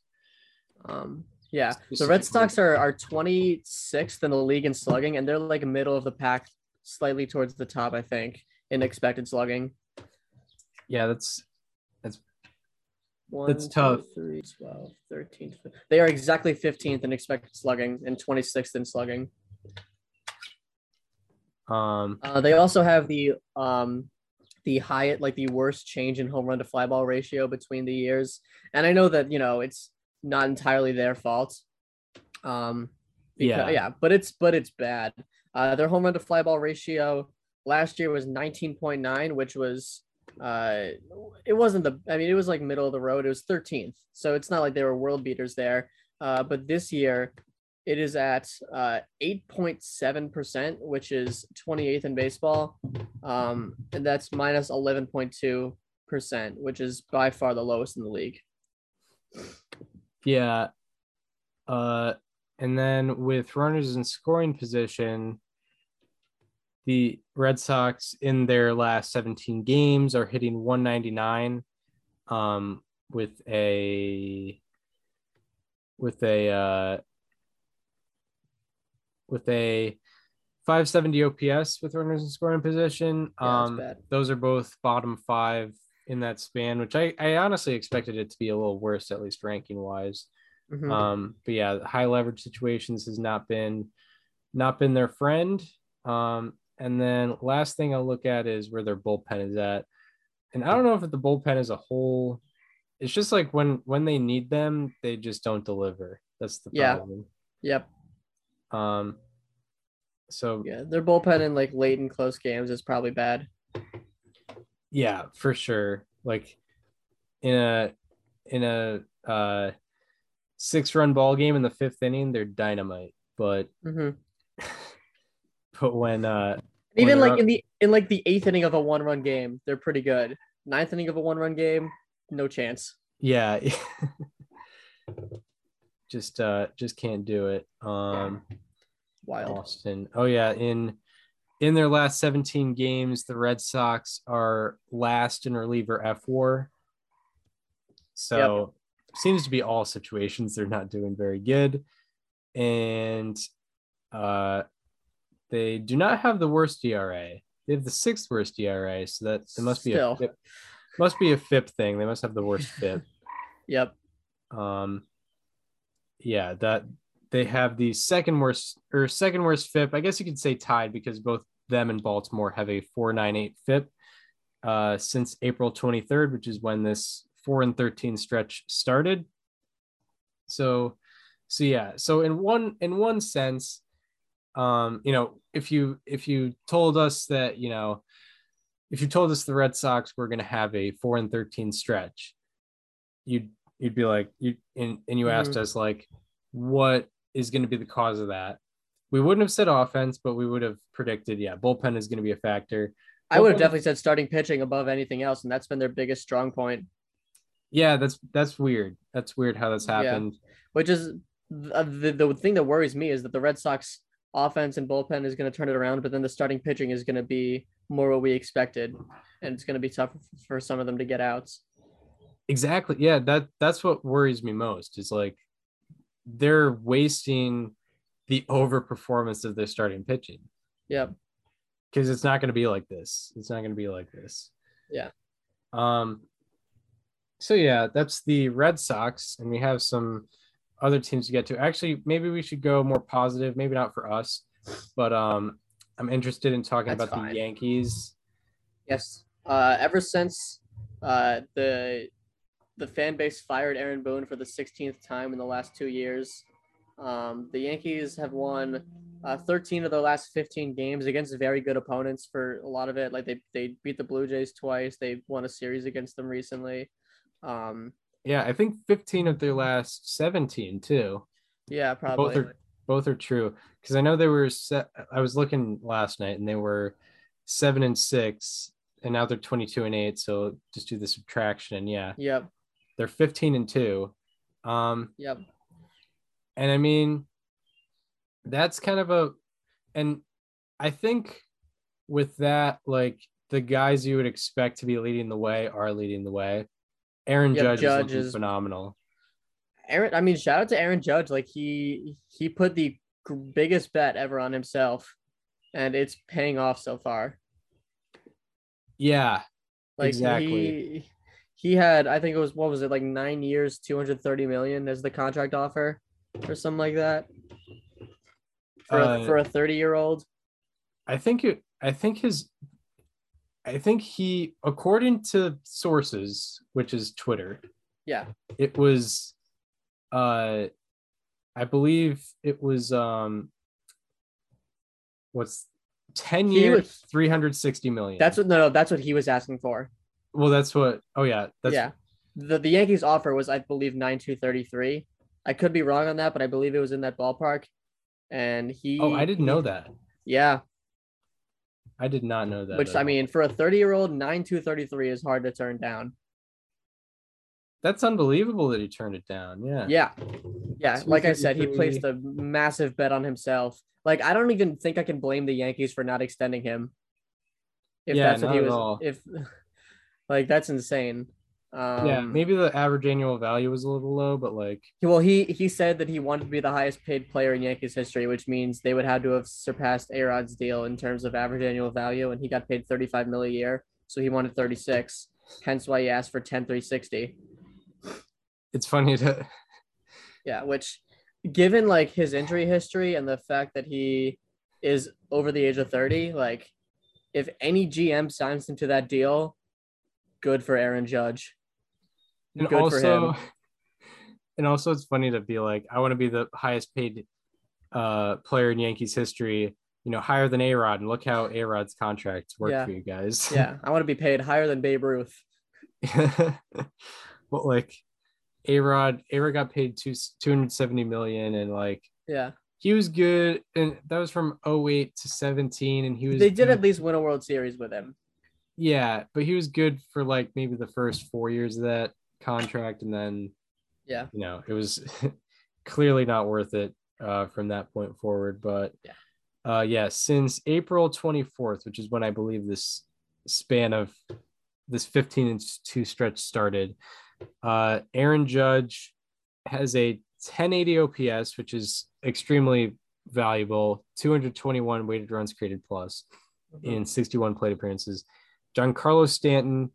Um, yeah, the Red Sox are are 26th in the league in slugging, and they're like middle of the pack, slightly towards the top, I think, in expected slugging. Yeah, that's One, That's two, tough. three, 12, 13. fif- They are exactly 15th in expected slugging and 26th in slugging. um Uh, they also have the um the highest, like the worst change in home run to fly ball ratio between the years. And I know that you know it's not entirely their fault. Um, Yeah. yeah, yeah, but it's but it's bad. Uh, their home run to fly ball ratio last year was 19.9, which was uh it wasn't the I mean it was like middle of the road. It was 13th. So it's not like they were world beaters there. Uh, but this year it is at uh 8.7%, which is 28th in baseball. Um, and that's minus 11.2%, which is by far the lowest in the league. Yeah. Uh, and then with runners in scoring position, the Red Sox in their last 17 games are hitting 199 um, with a with a uh, with a 570 OPS with runners in scoring position. Yeah, um, those are both bottom five in that span, which I, I honestly expected it to be a little worse, at least ranking wise. Mhm. Um, but yeah, high leverage situations has not been not been their friend. Um, and then last thing I'll look at is where their bullpen is at. And I don't know if the bullpen as a whole, it's just like when when they need them, they just don't deliver. That's the Yeah. Yep. Um, so Yeah. Their bullpen in like late and close games is probably bad. Yeah, for sure. Like in a in a uh six run ball game in the fifth inning, they're dynamite. But hmm but when uh Even like up- in the in like the eighth inning of a one run game, they're pretty good. Ninth inning of a one run game, no chance. Yeah. just uh just can't do it. Um Wild. austin Oh yeah, in in their last 17 games, the Red Sox are last in reliever F war. So seems to be all situations they're not doing very good. And uh they do not have the worst ERA. They have the sixth worst ERA, so that it must be Still. a FIP, must be a FIP thing. They must have the worst FIP. Yep. Um, yeah, that they have the second worst or second worst FIP. I guess you could say tied because both them and Baltimore have a 498 FIP uh, since April 23rd, which is when this 4 and 13 stretch started. So, so yeah, so in one in one sense, um, you know, if you if you told us that you know, if you told us the Red Sox were going to have a 4 and 13 stretch, you'd you'd be like you and, and you asked us like what is going to be the cause of that we wouldn't have said offense but we would have predicted yeah bullpen is going to be a factor. I would have definitely said starting pitching above anything else, and that's been their biggest strong point, yeah that's that's weird. That's weird how that's Yeah. happened. Which is the, the, the thing that worries me is that the Red Sox offense and bullpen is going to turn it around, but then the starting pitching is going to be more what we expected, and it's going to be tough for some of them to get outs. exactly. Yeah that that's what worries me most is like they're wasting the overperformance of their starting pitching Yep. because it's not going to be like this. It's not going to be like this. Yeah. Um. So yeah, that's the Red Sox, and we have some other teams to get to. Actually, maybe we should go more positive. Maybe not for us, but um, I'm interested in talking That's about fine. the Yankees. Yes. Uh, ever since uh, the the fan base fired Aaron Boone for the 16th time in the last two years, um, the Yankees have won uh, 13 of their last 15 games against very good opponents. For a lot of it, like they they beat the Blue Jays twice. They won a series against them recently. Um, Yeah, I think 15 of their last 17 too. yeah, probably. Both are both are true because I know they were set. I was looking last night and they were seven and six, and now they're 22 and eight. So just do the subtraction, and yeah, Yep. they're 15 and two. Um, Yep. And I mean, that's kind of a, and I think with that, like the guys you would expect to be leading the way are leading the way. Aaron Yep, Judge, Judge is, is- phenomenal. Aaron, I mean, shout out to Aaron Judge. Like he he put the biggest bet ever on himself, and it's paying off so far. Yeah, Like Exactly. he he had, I think it was what was it like nine years, two hundred thirty million as the contract offer, or something like that. For a, Uh, for a thirty year old, I think it. I think his. I think he, according to sources, which is Twitter, yeah, it was, uh, I believe it was um. What's ten He years, was- three hundred sixty million. that's what no, no, that's what he was asking for. well. That's what. Oh yeah, that's yeah, the the Yankees offer was I believe nine two thirty three. I could be wrong on that, but I believe it was in that ballpark. And he. Oh, I didn't know that. Yeah, I did not know that. which I mean, for a 30 year old, 9233 is hard to turn down. that's unbelievable that he turned it down. Yeah. Yeah. Yeah. Like I said, he placed a massive bet on himself. Like, I don't even think I can blame the Yankees for not extending him. If Yeah, that's what he was, if like that's insane. Um, yeah. Maybe the average annual value was a little low, but like, Well, he he said that he wanted to be the highest paid player in Yankees history, which means they would have to have surpassed A Rod's deal in terms of average annual value, and he got paid 35 mil a year, so he wanted 36. Hence why he asked for 10 360. it's funny to. Yeah, which given like his injury history and the fact that he is over the age of 30, like if any GM signs him to that deal, good for Aaron Judge. And Good also and also it's funny to be like i want to be the highest paid uh player in yankees history you know higher than a rod and look how a rod's contracts work Yeah. for you guys Yeah, I want to be paid higher than Babe Ruth. but like a rod a rod got paid two 270 million and like Yeah. he was good and that was from 08 to 17 and he was They did at least win a World Series with him. yeah but he was good for like maybe the first four years of that contract, and then Yeah. you know it was clearly not worth it uh, from that point forward. But Yeah. uh, yeah, since April 24th, which is when I believe this span of this 15 and two stretch started, uh, Aaron Judge has a 1080 OPS, which is extremely valuable, 221 weighted runs created plus in 61 plate appearances. Giancarlo Stanton,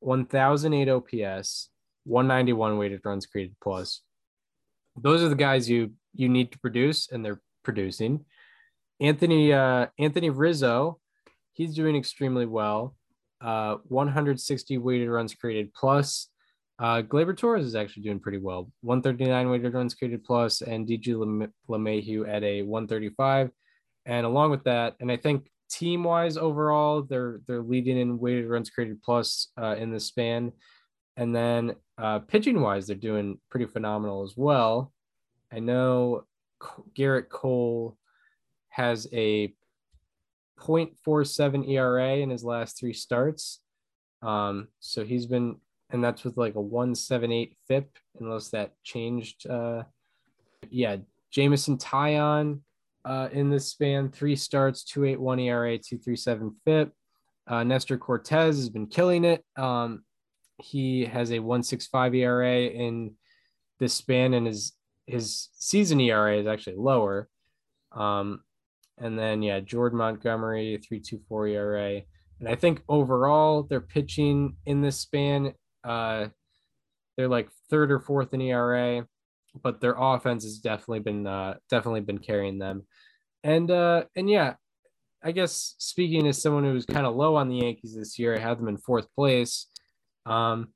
1008 OPS, 191 weighted runs created plus. Those are the guys you you need to produce, and they're producing. Anthony uh, Anthony Rizzo, he's doing extremely well. Uh, 160 weighted runs created plus. Uh, Gleyber Torres is actually doing pretty well. 139 weighted runs created plus, and DJ Lem- LeMahieu at a 135. And along with that, and I think team wise overall, they're they're leading in weighted runs created plus uh, in the span. And then uh, pitching wise, they're doing pretty phenomenal as well. I know Gerrit Cole has a 0.47 ERA in his last three starts. Um, so he's been, and that's with like a 178 FIP, unless that changed. Uh, yeah, Jameson Taillon uh, in this span, three starts, 281 ERA, 237 FIP. Uh, Nestor Cortes has been killing it. Um, he has a 165 ERA in this span, and his his season ERA is actually lower. Um, and then yeah, Jordan Montgomery, 324 ERA. And I think overall they're pitching in this span. Uh, they're like third or fourth in ERA, but their offense has definitely been uh, definitely been carrying them. And uh, and yeah, I guess speaking as someone who was kind of low on the Yankees this year, I had them in fourth place. Um,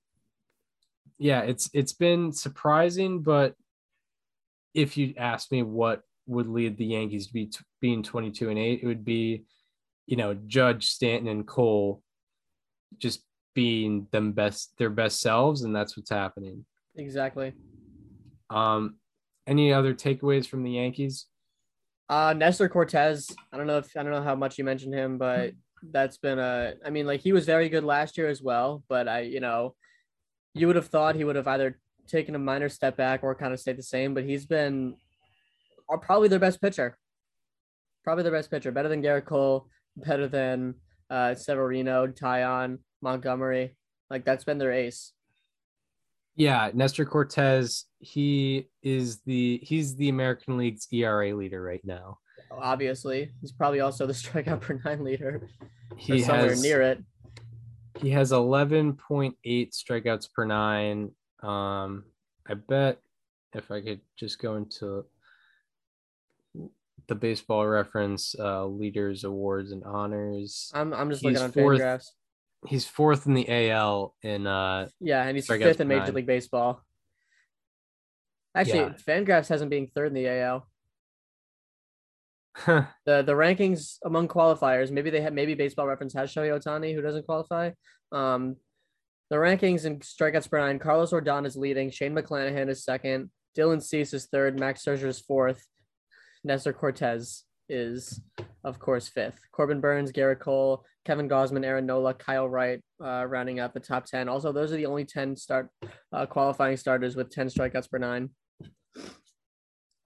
yeah, it's it's been surprising, but if you ask me what would lead the Yankees to be t- being 22 and 8, it would be, you know, Judge, Stanton, and Cole just being them best their best selves, and that's what's happening. Exactly. Um, any other takeaways from the Yankees? Uh, Nestor Cortes. I don't know if I don't know how much you mentioned him, but that's been a. I mean, like he was very good last year as well. But I, you know, you would have thought he would have either taken a minor step back or kind of stayed the same. But he's been, uh, probably their best pitcher. Probably their best pitcher, better than Gerrit Cole, better than uh, Severino, Taillon, Montgomery. Like that's been their ace. Yeah, Nestor Cortes. He is the he's the American League's ERA leader right now. Obviously, he's probably also the strikeout per nine leader. He somewhere has near it. he has 11.8 strikeouts per nine. Um, I bet if I could just go into the baseball reference uh, leaders awards and honors. I'm I'm just He's looking on fourth. Fangraphs. He's fourth in the AL in uh Yeah, and he's fifth in Major nine. League Baseball. Actually, Yeah. Fangraphs has him being third in the AL. The the rankings among qualifiers, maybe they have maybe Baseball Reference has Shohei Ohtani who doesn't qualify. Um, the rankings in strikeouts per nine, Carlos Rodon is leading, Shane McClanahan is second, Dylan Cease is third, Max Scherzer is fourth, Nestor Cortes is of course fifth. Corbin Burnes, Gerrit Cole, Kevin Gausman, Aaron Nola, Kyle Wright, uh, rounding up the top ten. Also, those are the only ten start uh, qualifying starters with ten strikeouts per nine.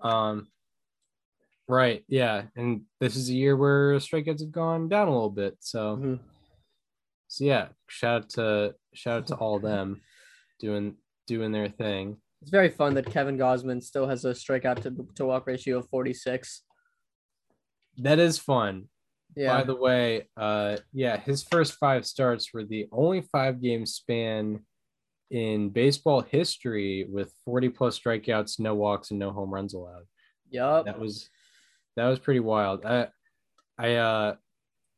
um right, yeah. And this is a year where strikeouts have gone down a little bit. So Mhm. so yeah, shout out to shout out to all them doing doing their thing. It's very fun that Kevin Gausman still has a strikeout to, to walk ratio of 46. That is fun. Yeah. By the way, uh, yeah, his first five starts were the only five game span in baseball history with 40 plus strikeouts, no walks, and no home runs allowed. yup. That was that was pretty wild. I I uh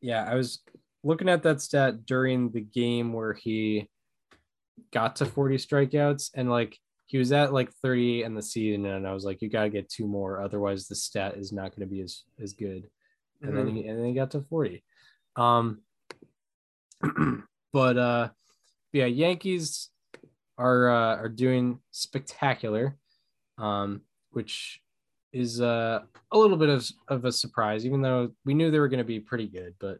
yeah, I was looking at that stat during the game where he got to 40 strikeouts and like he was at like 38 in the season and I was like, you gotta get two more, otherwise the stat is not gonna be as as good. And then he and then he got to 40 um but uh yeah yankees are uh are doing spectacular um which is uh a little bit of, of a surprise even though we knew they were going to be pretty good but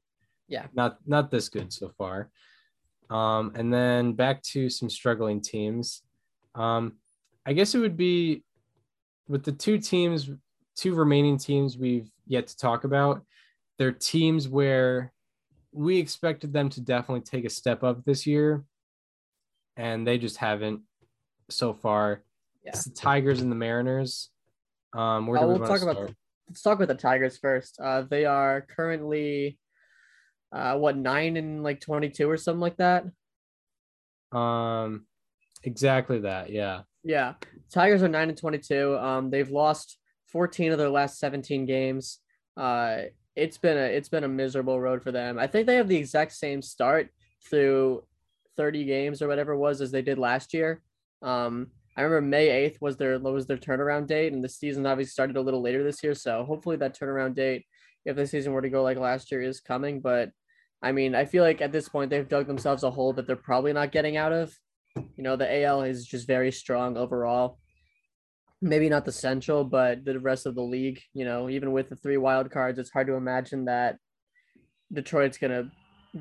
Yeah. not not this good so far um and then back to some struggling teams Um, I guess it would be with the two teams, two remaining teams we've yet to talk about. They're teams where we expected them to definitely take a step up this year, and they just haven't so far. Yeah. It's the Tigers and the Mariners. Um, where Uh, do we we'll talk about let's talk about the Tigers first. Uh, they are currently, uh, what nine and like twenty two or something like that. Um, exactly that. Yeah. Yeah, Tigers are nine and twenty two. Um, they've lost fourteen of their last seventeen games. Uh, it's been a it's been a miserable road for them. I think they have the exact same start through thirty games or whatever it was as they did last year. Um, I remember May eighth was their was their turnaround date, and the season obviously started a little later this year. So hopefully that turnaround date, if the season were to go like last year, is coming. But I mean, I feel like at this point they've dug themselves a hole that they're probably not getting out of. You know, the AL is just very strong overall. Maybe not the Central, but the rest of the league. You know, even with the three wild cards, it's hard to imagine that Detroit's gonna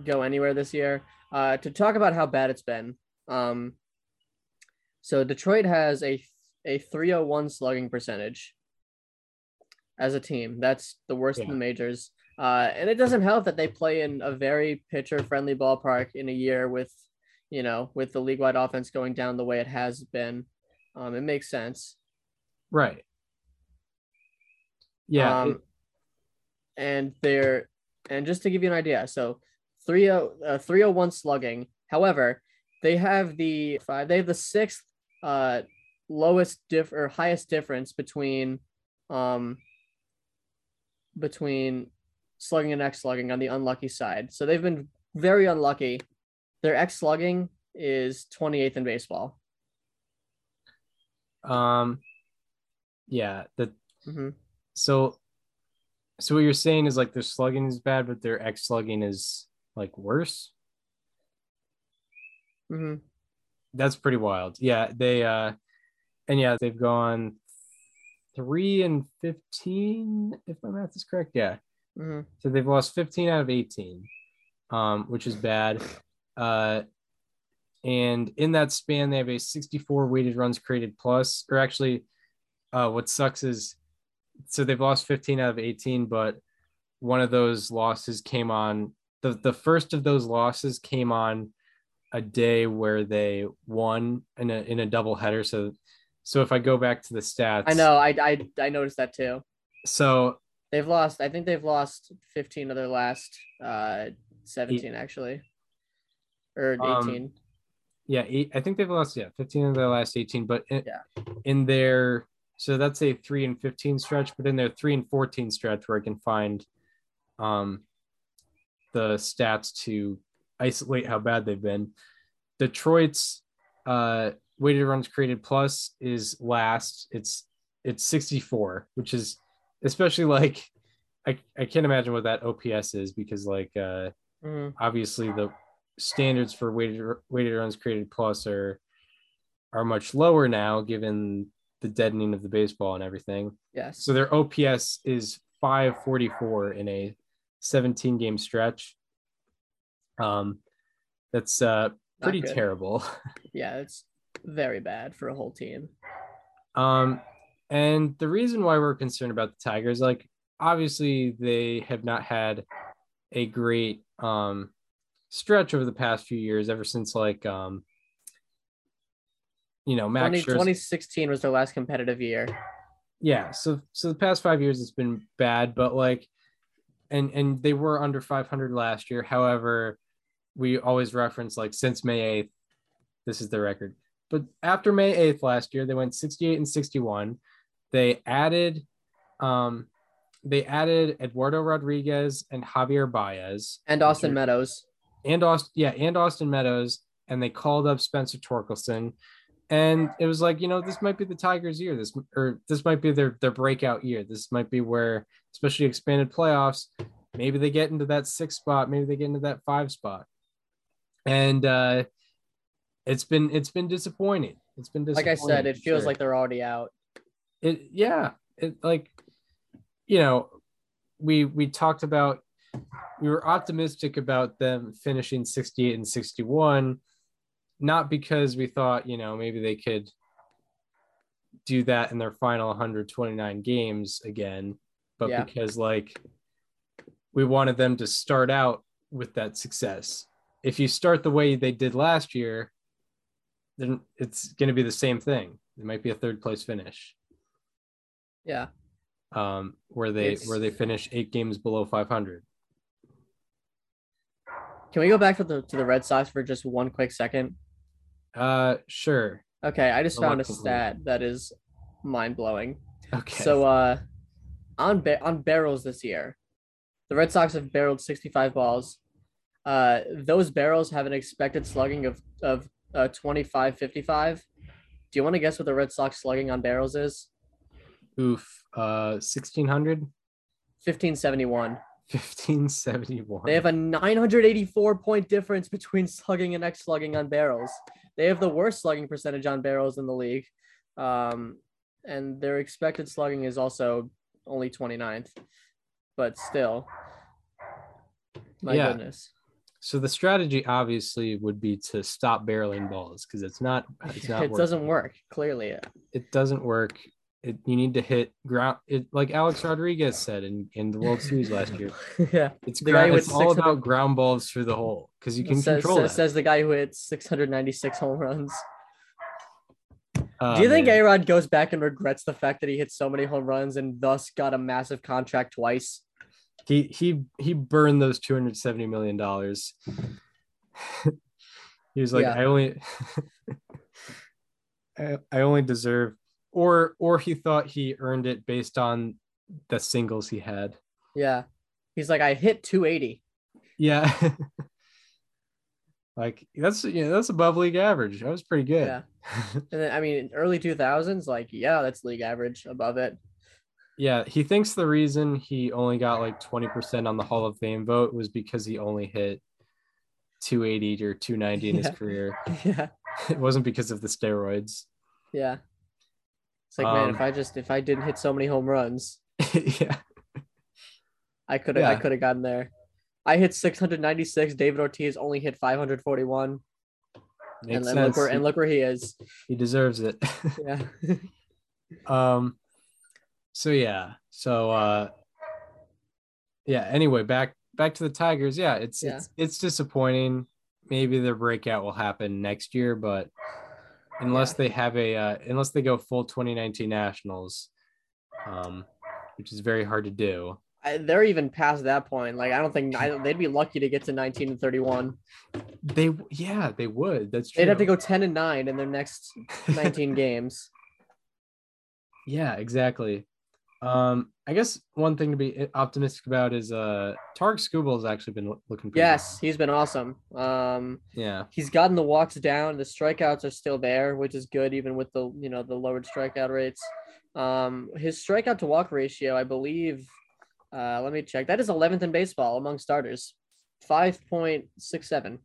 go anywhere this year. Uh, to talk about how bad it's been, um, so Detroit has a a 301 slugging percentage as a team. That's the worst in the majors. Uh, and it doesn't help that they play in a very pitcher friendly ballpark in a year with, you know, with the league wide offense going down the way it has been. Um, it makes sense. Right. Yeah. Um, it- and they're and just to give you an idea, so 30 uh, 301 slugging. However, they have the five they have the sixth uh lowest diff or highest difference between um between slugging and X slugging on the unlucky side. So they've been very unlucky. Their X slugging is 28th in baseball. um. Yeah. The hmm so. So what you're saying is like their slugging is bad, but their X slugging is like worse. hmm That's pretty wild. Yeah. They uh, and yeah, they've gone three and fifteen, if my math is correct. Yeah. hmm So they've lost 15 out of 18, um, which is bad. Uh, and in that span, they have a 64 weighted runs created plus, or actually, uh, what sucks is so they've lost 15 out of 18, but one of those losses came on the, the first of those losses came on a day where they won in a in a double header. So so if I go back to the stats, I know. I, I I noticed that too. So They've lost. I think they've lost 15 of their last uh 17 actually, or 18. Um, Yeah, eight, I think they've lost yeah 15 of their last 18, but in, Yeah. in their so that's a three and 15 stretch, but in their three and 14 stretch where I can find um the stats to isolate how bad they've been. Detroit's uh weighted runs created plus is last. It's it's 64, which is especially like I, I can't imagine what that OPS is because like uh Mhm. obviously the standards for weighted weighted runs created plus are are much lower now given the deadening of the baseball and everything. Yes. So their OPS is 544 in a 17 game stretch. Um that's uh pretty terrible. yeah, it's very bad for a whole team. Um, and the reason why we're concerned about the Tigers, like obviously they have not had a great um stretch over the past few years, ever since like um you know Max 20, Scherzer. 2016 was their last competitive year. yeah. So so the past five years it's been bad, but like and and they were under 500 last year. However, we always reference like since May 8th, this is the record. But after May 8th last year, they went 68 and 61. They added um they added Eduardo Rodriguez and Javier Baez And Austin are- Meadows. and Austin, yeah, and Austin Meadows, and they called up Spencer Torkelson, and it was like, you know, this might be the Tigers' year. This or this might be their their breakout year. This might be where, especially expanded playoffs, maybe they get into that six spot, maybe they get into that five spot, and uh, it's been it's been disappointing. It's been Like. I said, it feels sure. like they're already out. it yeah it like you know we we talked about we were optimistic about them finishing 68 and 61 not because we thought you know maybe they could do that in their final 129 games again, but Yeah. because like we wanted them to start out with that success. If you start the way they did last year, then it's going to be the same thing. It might be a third place finish, Yeah. um, where they It's- where they finish eight games below 500. Can we go back to the to the Red Sox for just one quick second? Uh, sure. Okay, I just found a stat that is mind blowing. Okay. So uh on ba- on barrels this year, the Red Sox have barreled 65 balls. Uh those barrels have an expected slugging of of uh 25 55. Do you want to guess what the Red Sox slugging on barrels is? oof. Uh, 1600, 1571. 1571. They have a 984 point difference between slugging and X slugging on barrels. They have the worst slugging percentage on barrels in the league. Um, and their expected slugging is also only 29th. But still, my Yeah. goodness. So the strategy obviously would be to stop barreling balls because it's not it's not it working. doesn't work, clearly. it doesn't work. It, you need to hit ground. It like Alex Rodriguez said in, in the World Series last year. yeah. It's The guy who it's all about ground balls through the hole because you can says, control says, that. says the guy who hit 696 home runs. Oh, Do you um, think man. A Rod goes back and regrets the fact that he hit so many home runs and thus got a massive contract twice? He he he burned those two hundred seventy million dollars? he was like, Yeah. I only I, I only deserve, or or he thought he earned it based on the singles he had. Yeah. He's like, I hit 280. Yeah. like that's you know, that's above league average. That was pretty good. Yeah. And then, I mean, early 2000s, like, yeah, that's league average above it. Yeah, he thinks the reason he only got like 20% on the Hall of Fame vote was because he only hit 280 or 290 in Yeah. his career. yeah. It wasn't because of the steroids. Yeah. It's like, man, if Um, I just, if I didn't hit so many home runs, yeah. I could have, I could have gotten there. I hit 696. David Ortiz only hit 541. Makes and then look where, and look where he is. he deserves it. Yeah. um so yeah. So uh yeah, anyway, back back to the Tigers. Yeah, it's Yeah. it's it's disappointing. Maybe their breakout will happen next year, but unless Yeah. they have a uh, unless they go full 2019 Nationals, um, which is very hard to do. I, they're even past that point. Like, I don't think I, they'd be lucky to get to 19 and 31. They yeah, they would. That's true. They'd have to go 10 and 9 in their next 19 games. Yeah, exactly. Um, I guess one thing to be optimistic about is uh Tarik Skubal has actually been looking pretty Yes, he's been awesome. Um. Yeah. he's gotten the walks down. The strikeouts are still there, which is good, even with the you know the lowered strikeout rates. Um, his strikeout to walk ratio, I believe. Uh, let me check. That is 11th in baseball among starters, 5.67.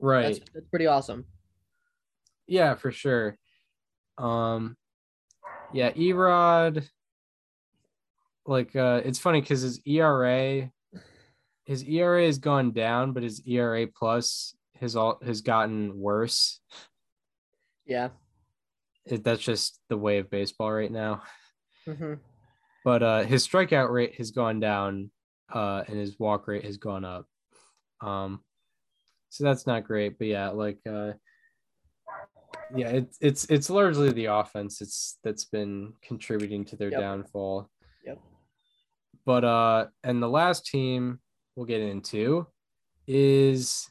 Right. That's, that's pretty awesome. Yeah, for sure. Um yeah, Erod like uh it's funny because his ERA his ERA has gone down, but his ERA plus has all has gotten worse. Yeah. It, that's just the way of baseball right now. hmm But uh his strikeout rate has gone down uh and his walk rate has gone up. Um so that's not great, but yeah, like uh yeah, it's it's it's largely the offense it's that's been contributing to their Yep. downfall. Yep. But uh and the last team we'll get into is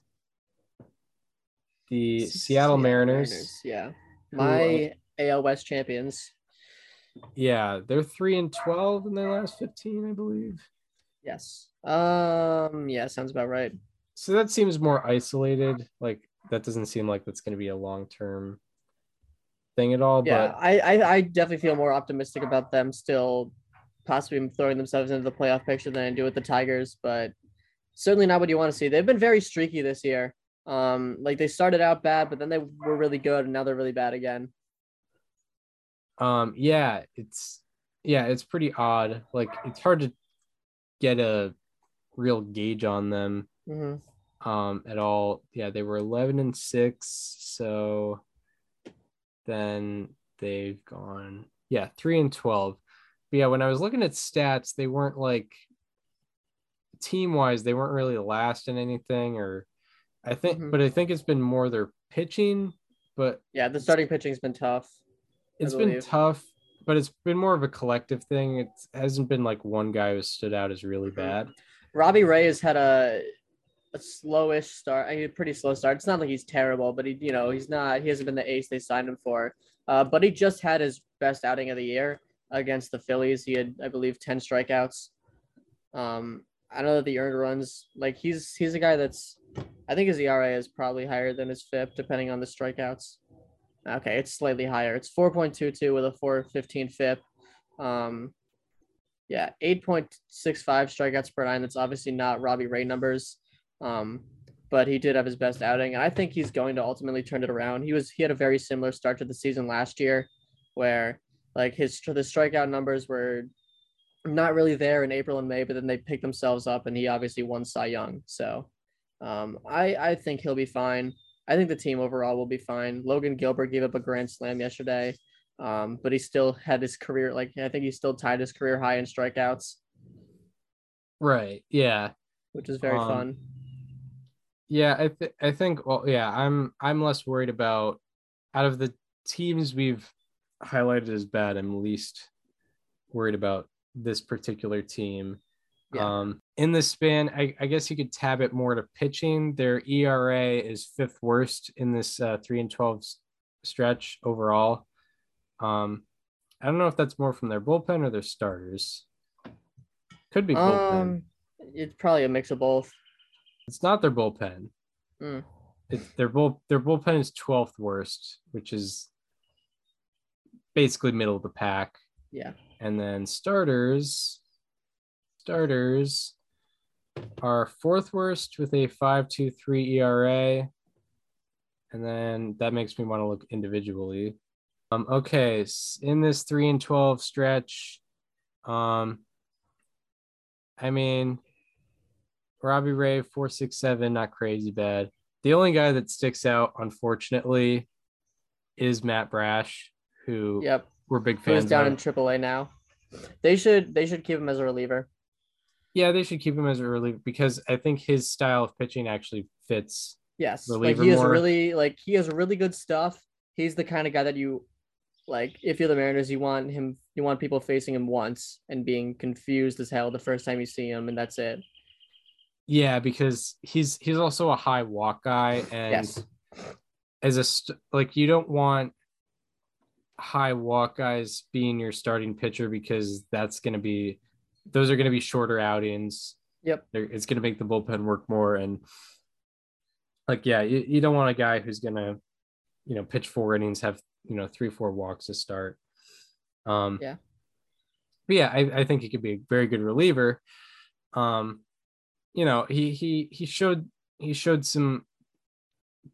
the Seattle, Mariners. Yeah. who, My AL West champions. Yeah, they're 3 and 12 in their last 15, I believe. Yes. Um. Yeah. Sounds about right. So that seems more isolated. Like that doesn't seem like that's going to be a long-term thing at all, Yeah. but I, I I definitely feel more optimistic about them still, possibly throwing themselves into the playoff picture than I do with the Tigers. But certainly not what you want to see. They've been very streaky this year. Um. Like they started out bad, but then they were really good, and now they're really bad again. um yeah, it's yeah, it's pretty odd. Like it's hard to get a real gauge on them hmm um at all. Yeah, they were 11 and 6, so then they've gone yeah three and twelve. But yeah, when I was looking at stats, they weren't like team wise, they weren't really last in anything, or I think, Mhm. but I think it's been more their pitching. But Yeah, the starting pitching's been tough. It's been tough, but it's been more of a collective thing. It hasn't been like one guy who stood out as really Mhm. bad. Robbie Ray has had a a slowish start. I mean, a pretty slow start. It's not like he's terrible, but he, you know, he's not. He hasn't been the ace they signed him for. Uh, but he just had his best outing of the year against the Phillies. He had, I believe, ten strikeouts. Um, I know that the earned runs, like he's he's a guy that's, I think his ERA is probably higher than his FIP, depending on the strikeouts. Okay, it's slightly higher. It's four point two two with a four fifteen FIP. Um, yeah, 8.65 strikeouts per nine. That's obviously not Robbie Ray numbers. Um, but he did have his best outing. And I think he's going to ultimately turn it around. He was he had a very similar start to the season last year, where like his the strikeout numbers were not really there in April and May, but then they picked themselves up and he obviously won Cy Young. So um, I, I think he'll be fine. I think the team overall will be fine. Logan Gilbert gave up a grand slam yesterday. Um, but he still had his career like I think he still tied his career high in strikeouts, Right. Yeah. which is very Um, fun. Yeah, I th- I think well yeah, I'm I'm less worried about out of the teams we've highlighted as bad, I'm least worried about this particular team. Yeah. Um in the span, I, I guess you could tab it more to pitching. Their ERA is fifth worst in this uh, three and twelve stretch overall. Um I don't know if that's more from their bullpen or their starters. Could be bullpen. Um, it's probably a mix of both. It's not their bullpen. Mm. It's their bull their bullpen is 12th worst, which is basically middle of the pack. Yeah. And then starters starters are fourth worst with a 5.23 ERA. And then that makes me want to look individually. Um okay, in this 3 and 12 stretch um I mean Robbie Ray, 467, not crazy bad. The only guy that sticks out, unfortunately, is Matt Brash, who Yep. we're big fans Who's down of. in AAA now? They should they should keep him as a reliever. yeah, they should keep him as a reliever because I think his style of pitching actually fits. Yes, like he has more. really like he has really good stuff. He's the kind of guy that you like. If you're the Mariners, you want him. You want people facing him once and being confused as hell the first time you see him, and that's it. Yeah, because he's he's also a high walk guy, and yes, as a st- like you don't want high walk guys being your starting pitcher because that's going to be those are going to be shorter outings. Yep. They're, it's going to make the bullpen work more and like yeah, you, you don't want a guy who's going to you know pitch four innings have you know three four walks to start. Um Yeah. But yeah, I, I think he could be a very good reliever. Um you know, he he he showed he showed some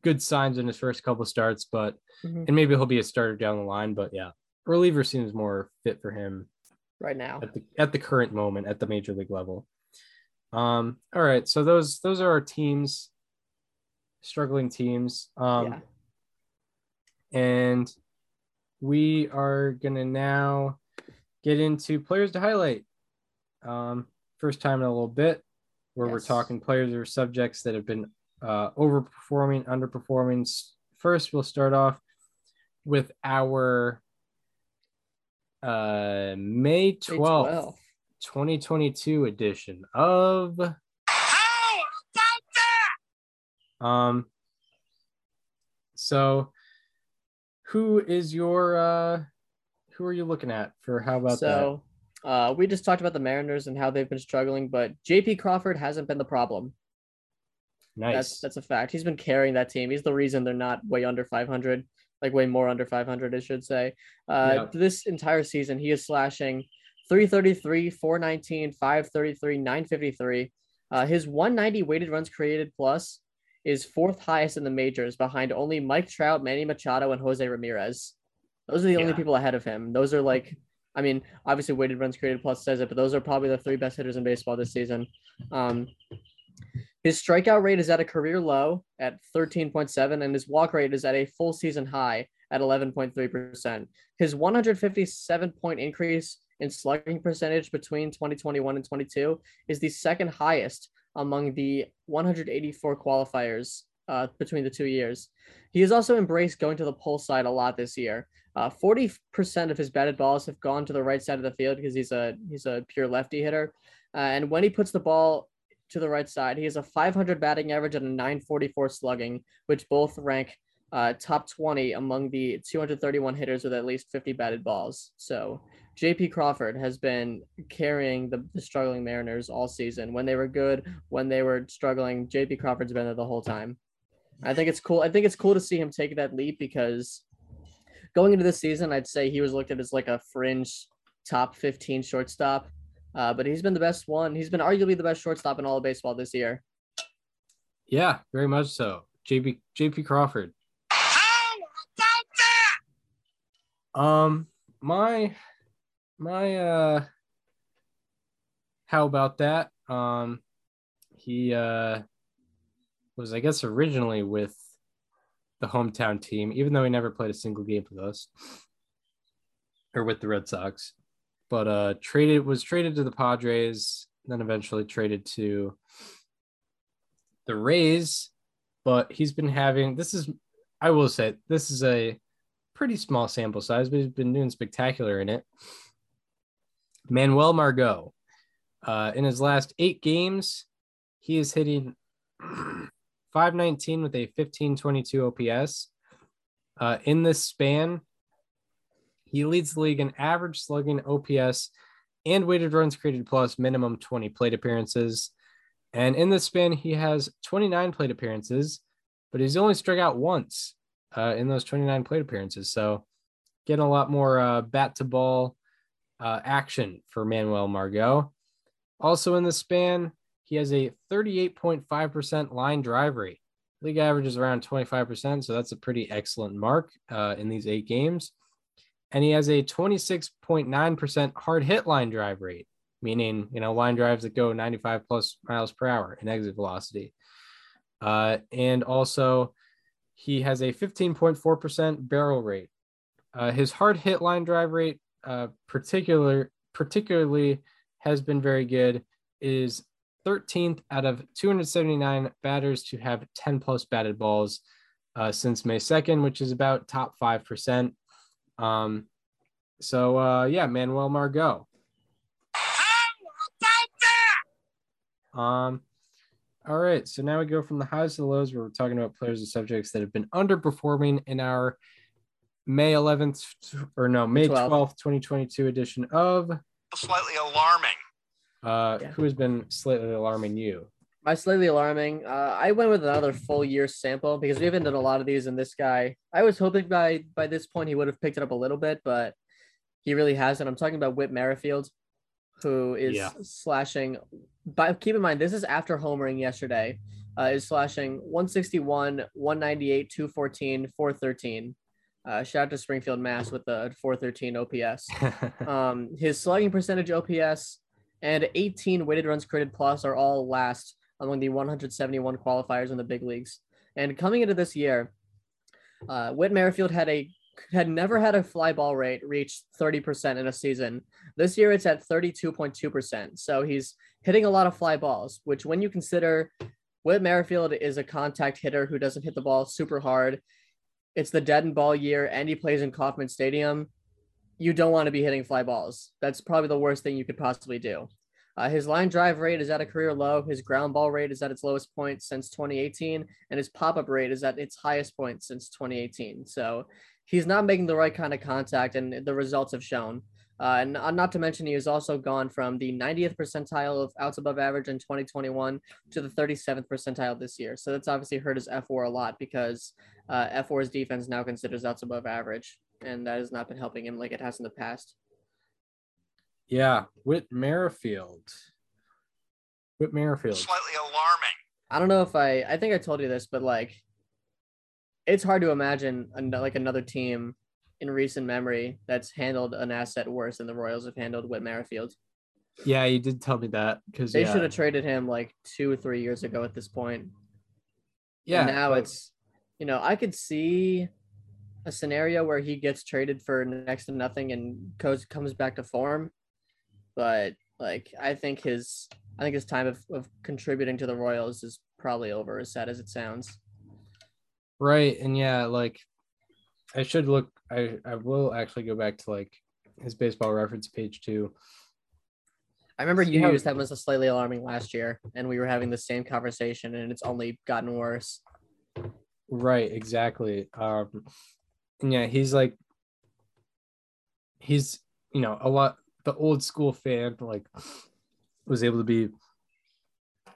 good signs in his first couple starts, but Mhm. and maybe he'll be a starter down the line. But yeah, reliever seems more fit for him right now. at the at the current moment at the major league level. Um, all right, so those those are our teams, struggling teams. Um, Yeah. and we are gonna now get into players to highlight. Um, first time in a little bit where we're talking players or subjects that have been uh, overperforming, underperforming. First, we'll start off with our uh, May May 12th, 12th. 2022 edition of How about that? um so who is your uh who are you looking at for how about that so uh, we just talked about the Mariners and how they've been struggling, but JP Crawford hasn't been the problem. nice That's that's a fact. He's been carrying that team. He's the reason they're not way under 500, like way more under 500, I should say. Uh, Yeah. This entire season, he is slashing 333, 419, 533, 953. Uh, his 190 weighted runs created plus is fourth highest in the majors, behind only Mike Trout, Manny Machado, and Jose Ramirez. Those are the only people ahead of him. Those are like, I mean, obviously weighted runs created plus says it, but those are probably the three best hitters in baseball this season. Um, his strikeout rate is at a career low at 13.7, and his walk rate is at a full season high at 11.3%. His 157 point increase in slugging percentage between 2021 and 22 is the second highest among the 184 qualifiers uh, between the two years. He has also embraced going to the pull side a lot this year. Uh, 40% of his batted balls have gone to the right side of the field because he's a he's a pure lefty hitter. Uh, and when he puts the ball to the right side, he has a 500 batting average and a 944 slugging, which both rank uh, top 20 among the 231 hitters with at least 50 batted balls. So JP Crawford has been carrying the, the, struggling Mariners all season. When they were good, when they were struggling, JP Crawford's been there the whole time. I think it's cool. I think it's cool to see him take that leap because going into this season, I'd say he was looked at as like a fringe top 15 shortstop. Uh, but he's been the best one. He's been arguably the best shortstop in all of baseball this year. Yeah, very much so. JP JP Crawford. How about that? Um, my my uh, how about that? Um, he uh was I guess originally with the hometown team, even though he never played a single game with us or with the Red Sox. But uh traded was traded to the Padres, then eventually traded to the Rays. But he's been having this is I will say this is a pretty small sample size, but he's been doing spectacular in it. Manuel Margot. Uh, in his last eight games, he is hitting 519 with a 1522 OPS. Uh, in this span, he leads the league in average slugging OPS and weighted runs created plus minimum 20 plate appearances. And in this span, he has 29 plate appearances, but he's only struck out once uh, in those 29 plate appearances. So getting a lot more uh, bat to ball uh, action for Manuel Margot. Also in the span, he has a 38.5% line drive rate. League average is around 25%, so that's a pretty excellent mark uh, in these eight games. And he has a 26.9% hard hit line drive rate, meaning, you know, line drives that go 95 plus miles per hour in exit velocity. Uh, and also, he has a 15.4% barrel rate. Uh, his hard hit line drive rate, uh, particular particularly, has been very good. Is 13th out of 279 batters to have 10 plus batted balls uh, since May 2nd, which is about top 5%. Um, so, uh, yeah, Manuel Margot. How about that? Um, all right, so now we go from the highs to the lows where we're talking about players and subjects that have been underperforming in our May 11th or no, May 12th, 12th 2022 edition of Slightly alarming. Uh, Yeah. who has been slightly alarming you? My slightly alarming. Uh, I went with another full year sample because we haven't done a lot of these. And this guy, I was hoping by by this point he would have picked it up a little bit, but he really hasn't. I'm talking about Whit Merrifield, who is Yeah. slashing. But keep in mind, this is after homering yesterday. Uh, is slashing 161, 198, 214, 413. Uh, shout out to Springfield, Mass, with the 413 OPS. Um, his slugging percentage, OPS, and 18 weighted runs created plus are all last among the 171 qualifiers in the big leagues. And coming into this year, uh, Whit Merrifield had a had never had a fly ball rate reach 30% in a season. This year it's at 32.2%. So he's hitting a lot of fly balls, which when you consider Whit Merrifield is a contact hitter who doesn't hit the ball super hard. It's the dead and ball year, and he plays in Kauffman Stadium you don't want to be hitting fly balls. That's probably the worst thing you could possibly do. Uh, his line drive rate is at a career low. His ground ball rate is at its lowest point since 2018, and his pop up rate is at its highest point since 2018. So he's not making the right kind of contact, and the results have shown. Uh, and not to mention, he has also gone from the 90th percentile of outs above average in 2021 to the 37th percentile this year. So that's obviously hurt his fWAR a lot because uh, fWAR's defense now considers outs above average and that has not been helping him like it has in the past. yeah, Whit Merrifield. Whit Merrifield. Slightly alarming. I don't know if I I think I told you this, but like it's hard to imagine an, like another team in recent memory that's handled an asset worse than the Royals have handled Whit Merrifield. Yeah, you did tell me that because They yeah, should have traded him like two or three years ago at this point. yeah. And now but- it's you know, I could see a scenario where he gets traded for next to nothing and goes comes back to form. But like I think his I think his time of, of contributing to the Royals is probably over, as sad as it sounds. Right. And yeah, like I should look I, I will actually go back to like his baseball reference page too. I remember you Yeah. used that as a slightly alarming last year, and we were having the same conversation, and it's only gotten worse. Right, exactly. Um and yeah, he's like he's you know a lot the old school fan like was able to be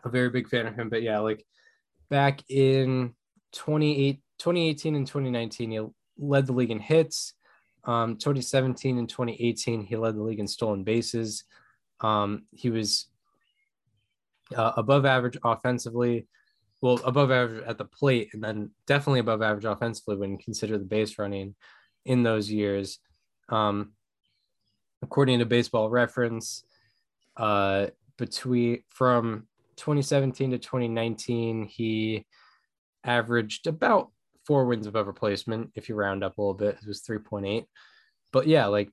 a very big fan of him. But yeah, like back in 28 2018 and 2019, he led the league in hits. Um 2017 and 2018, he led the league in stolen bases. Um he was uh, above average offensively well above average at the plate and then definitely above average offensively when you consider the base running in those years. Um according to baseball reference uh between from 2017 to 2019 he averaged about four wins above replacement if you round up a little bit it was 3.8 but yeah like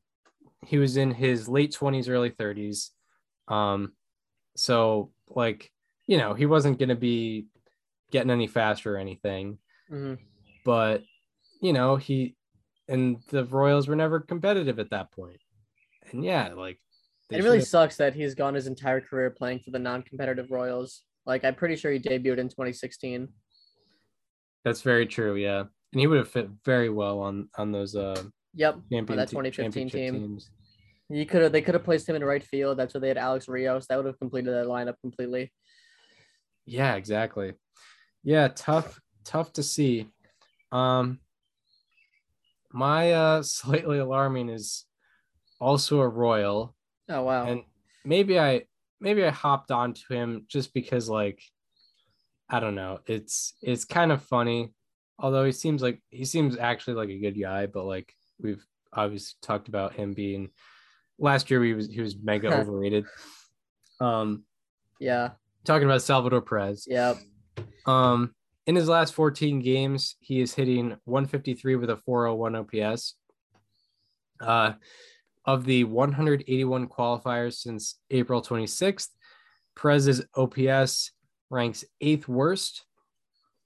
he was in his late 20s early 30s um so like you know he wasn't going to be getting any faster or anything Mhm. but you know he and the royals were never competitive at that point. and yeah like It really should've- sucks that he's gone his entire career playing for the non-competitive Royals. Like I'm pretty sure he debuted in 2016. that's very true yeah and he would have fit very well on on those uh Yep, champion that 2015 team. teams you could have. They could have placed him in right field. That's where they had Alex Rios. That would have completed that lineup completely. yeah exactly yeah tough tough to see um my uh slightly alarming is also a royal Oh wow. and maybe I maybe I hopped onto him just because like I don't know it's it's kind of funny although he seems like he seems actually like a good guy but like we've obviously talked about him being last year he was he was mega overrated um yeah. talking about Salvador Perez Yep. Um in his last 14 games he is hitting 153 with a 401 OPS uh of the 181 qualifiers since April 26th, Perez's OPS ranks eighth worst.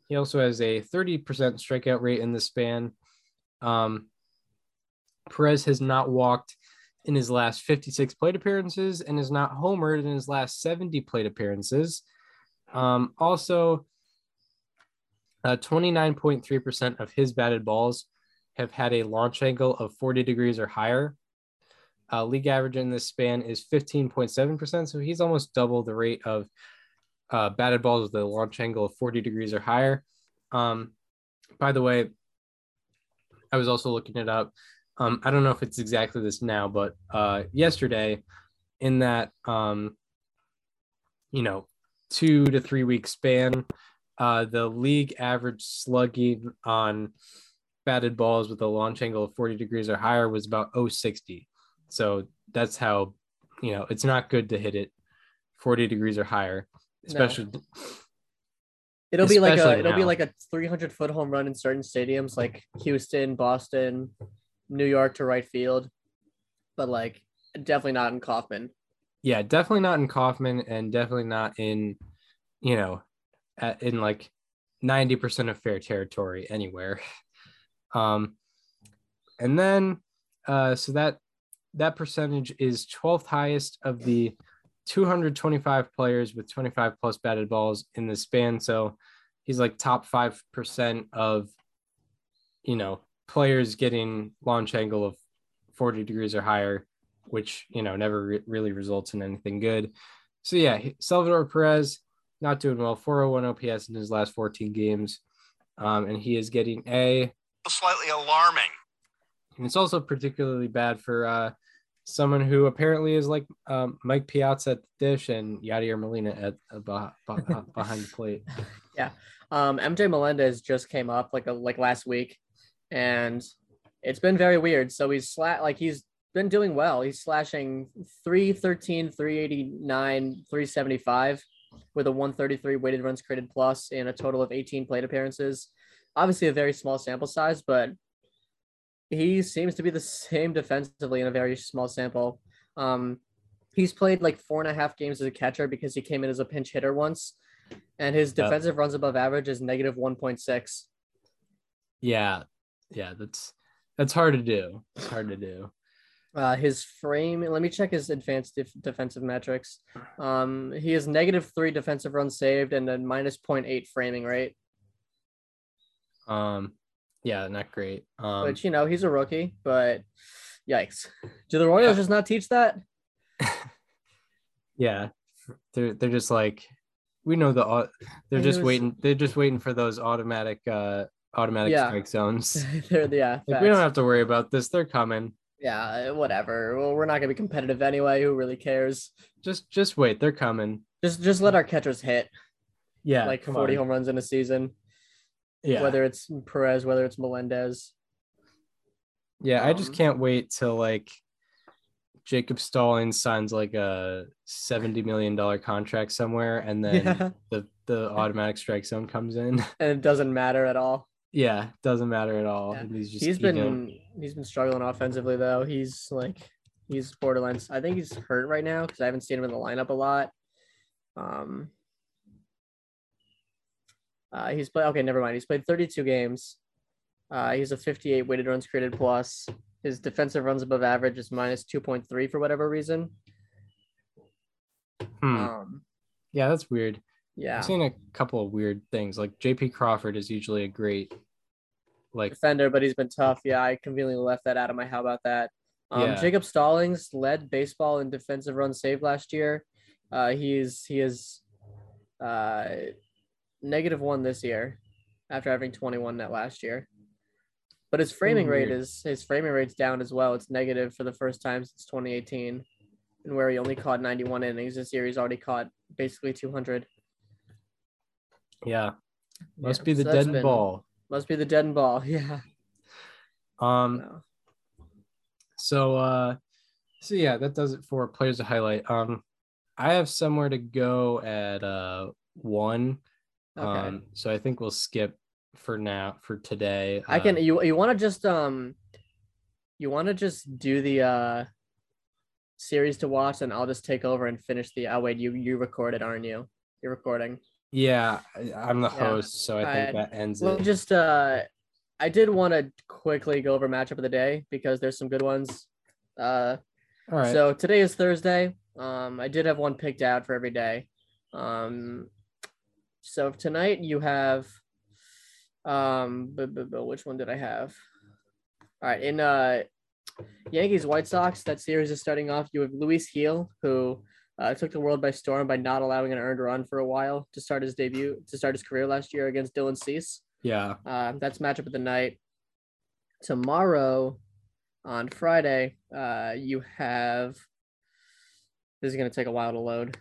He also has a 30% strikeout rate in the span. Um, Perez has not walked in his last 56 plate appearances and has not homered in his last 70 plate appearances. Um, also, uh, 29.3% of his batted balls have had a launch angle of 40 degrees or higher. Uh, league average in this span is 15.7%. So he's almost double the rate of uh, batted balls with a launch angle of 40 degrees or higher. Um, by the way, I was also looking it up. Um, I don't know if it's exactly this now, but uh, yesterday, in that, um, you know, two to three week span, uh, the league average slugging on batted balls with a launch angle of 40 degrees or higher was about 060. So that's how, you know, it's not good to hit it 40 degrees or higher, especially. It'll be like a it'll be like a 300 foot home run in certain stadiums like Houston, Boston, New York to right field, but like definitely not in Kauffman. Yeah, definitely not in Kauffman and definitely not in, you know, at, in like 90% of fair territory anywhere. Um, and then, uh, so that that percentage is 12th highest of the 225 players with 25 plus batted balls in the span. So he's like top 5% of, you know, players getting launch angle of 40 degrees or higher, which, you know, never re- really results in anything good. So yeah, Salvador Perez not doing well, 401 OPS in his last 14 games. Um, and he is getting a Slightly alarming. and it's also particularly bad for uh, someone who apparently is like um, Mike Piazza at the dish and Yadier Molina at uh, beh- beh- behind the plate. Yeah, um, MJ Melendez just came up like a like last week, and it's been very weird. So he's sla- like he's been doing well. He's slashing 313, 389, 375 with a 133 weighted runs created plus in a total of 18 plate appearances. Obviously, a very small sample size, but he seems to be the same defensively in a very small sample. Um, he's played like four and a half games as a catcher because he came in as a pinch hitter once, and his defensive runs above average is negative one point six. Yeah, yeah, that's that's hard to do. It's hard to do. Uh, his frame. Let me check his advanced def- defensive metrics. Um, he has negative three defensive runs saved and a minus 0.8 framing rate. Um, yeah, not great. Um, which you know he's a rookie, but yikes! Do the Royals Yeah. just not teach that? yeah, they're they're just like we know the they're just was- waiting. They're just waiting for those automatic uh automatic Yeah. strike zones. They're yeah. Like, we don't have to worry about this. They're coming. Yeah, whatever. Well, we're not gonna be competitive anyway. Who really cares? Just just wait. They're coming. Just just let our catchers hit Yeah, like 40 on. home runs in a season. Yeah, Whether it's Perez, whether it's Melendez. yeah. I just um, can't wait till like Jacob Stallings signs like a seventy million dollar contract somewhere, and then Yeah. the the automatic strike zone comes in. And it doesn't matter at all. Yeah, doesn't matter at all. Yeah. He's just he's you been know, he's been struggling offensively though. He's like he's borderline. I think he's hurt right now because I haven't seen him in the lineup a lot. Um, uh, he's played okay. Never mind. He's played 32 games. Uh, he's a 58 weighted runs created plus. His defensive runs above average is minus 2.3 for whatever reason. hmm. Um, yeah, that's weird. Yeah, I've seen a couple of weird things. Like JP Crawford is usually a great, like defender, but he's been tough. Yeah, I conveniently left that out of my. How about that? Um, Yeah. Jacob Stallings led baseball in defensive run saved last year. Uh, he's he is uh, negative one this year after having 21 net last year. But his framing rate is his framing rate's down as well. It's negative for the first time since 2018, and where he only caught 91 innings this year, he's already caught basically 200. Yeah, must Yeah, be the so dead been- ball. Must be the dead ball. Yeah. Um. So uh, so yeah, that does it for players to highlight. Um, I have somewhere to go at uh one. Okay. Um, so I think we'll skip for now for today. I can Uh, you you want to just um you want to just do the uh series to watch and I'll just take over and finish the oh wait you you recorded aren't you you're recording yeah, I'm the Yeah. host, so I think I- that ends well it. just uh I did want to quickly go over matchup of the day because there's some good ones uh All right. so today is Thursday um I did have one picked out for every day um so tonight you have um bu- bu- bu- which one did I have all right in uh Yankees White Sox that series is starting off you have Luis Gil who uh, took the world by storm by not allowing an earned run for a while to start his debut to start his career last year against Dylan Cease yeah. uh, that's matchup of the night. Tomorrow, on Friday, uh, you have. This is going to take a while to load.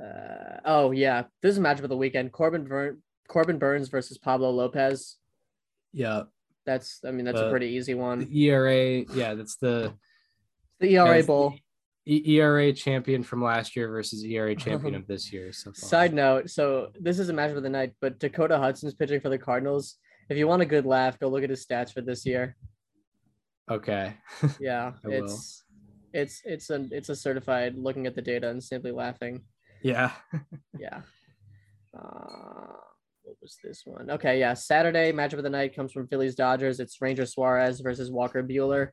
Uh, oh yeah, this is a matchup of the weekend. Corbin Corbin Burnes versus Pablo Lopez. Yeah. That's I mean that's a Uh, pretty easy one. ERA, yeah, that's the The ERA the Bowl. ERA champion from last year versus ERA champion of this year. So far. Side note, so this is a matchup of the night, but Dakota Hudson's pitching for the Cardinals. If you want a good laugh, go look at his stats for this year. Okay. Yeah, it's it's it's a it's a certified looking at the data and simply laughing. Yeah. Yeah. Uh, what was this one? Okay, yeah. Saturday matchup of the night comes from Phillies Dodgers. It's Ranger Suarez versus Walker Buehler.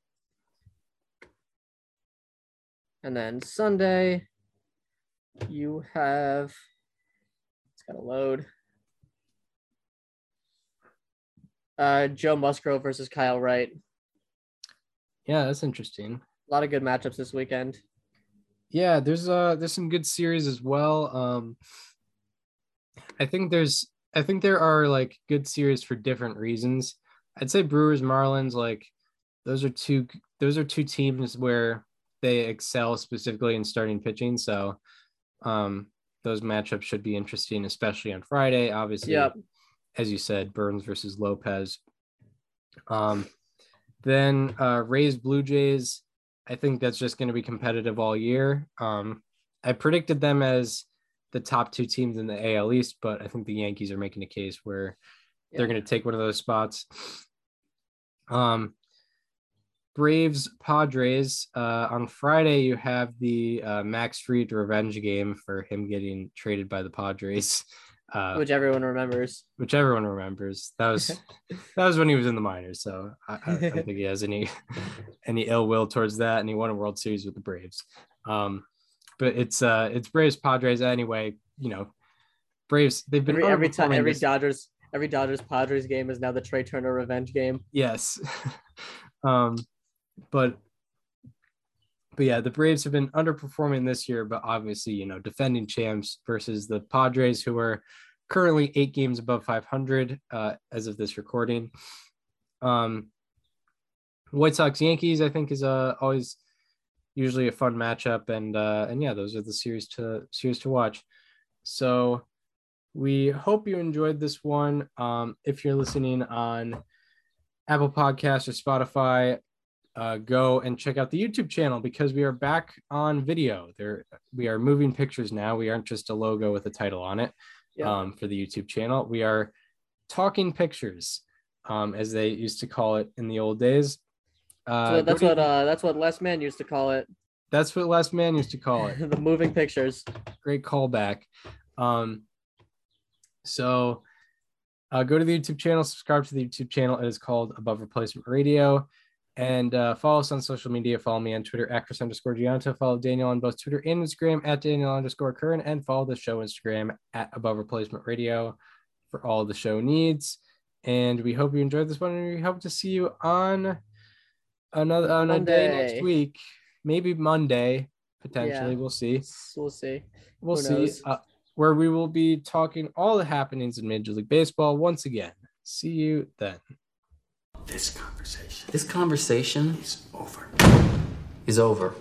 And then Sunday, you have it's got to load. Uh, Joe Musgrove versus Kyle Wright. Yeah, that's interesting. A lot of good matchups this weekend. Yeah, there's uh there's some good series as well. Um I think there's I think there are like good series for different reasons. I'd say Brewers Marlins like those are two those are two teams where they excel specifically in starting pitching. So um those matchups should be interesting, especially on Friday. Obviously, Yep. as you said, Burnes versus Lopez. Um, then uh, Rays Blue Jays. I think that's just going to be competitive all year. Um, I predicted them as the top two teams in the AL East, but I think the Yankees are making a case where they're going to take one of those spots. Um, Braves Padres uh, on Friday. You have the uh, Max Fried revenge game for him getting traded by the Padres, uh, which everyone remembers. which everyone remembers. That was that was when he was in the minors, so I, I don't think he has any any ill will towards that, and he won a World Series with the Braves. Um, but it's uh it's Braves Padres anyway. You know, Braves they've been Every, every time, every this- Dodgers, every Dodgers Padres game is now the Trea Turner revenge game. Yes. um, but but yeah, the Braves have been underperforming this year, but obviously, you know, defending champs versus the Padres, who are currently eight games above 500 uh, as of this recording. Um, White Sox Yankees, I think, is uh, always usually a fun matchup, and uh, and yeah, those are the series to series to watch. So we hope you enjoyed this one. Um, if you're listening on Apple Podcasts or Spotify, uh, go and check out the YouTube channel because we are back on video. There, we are moving pictures now. We aren't just a logo with a title on it Yeah. um, for the YouTube channel. We are talking pictures, um, as they used to call it in the old days. Uh, So that's what uh that's what Les Mann used to call it. that's what Last Man used to call it. the moving pictures. great callback. Um, so uh, go to the YouTube channel, subscribe to the YouTube channel. It is called Above Replacement Radio. And uh, follow us on social media. Follow me on Twitter, actress underscore Gianto. Follow Daniel on both Twitter and Instagram at Daniel underscore Curran. And follow the show Instagram at Above Replacement Radio for all the show needs. And we hope you enjoyed this one. And we hope to see you on another on a day next week. Maybe Monday, potentially. Yeah. We'll see We'll see. we'll see uh, where we will be talking all the happenings in major league baseball once again see you then This conversation This conversation is over. is over.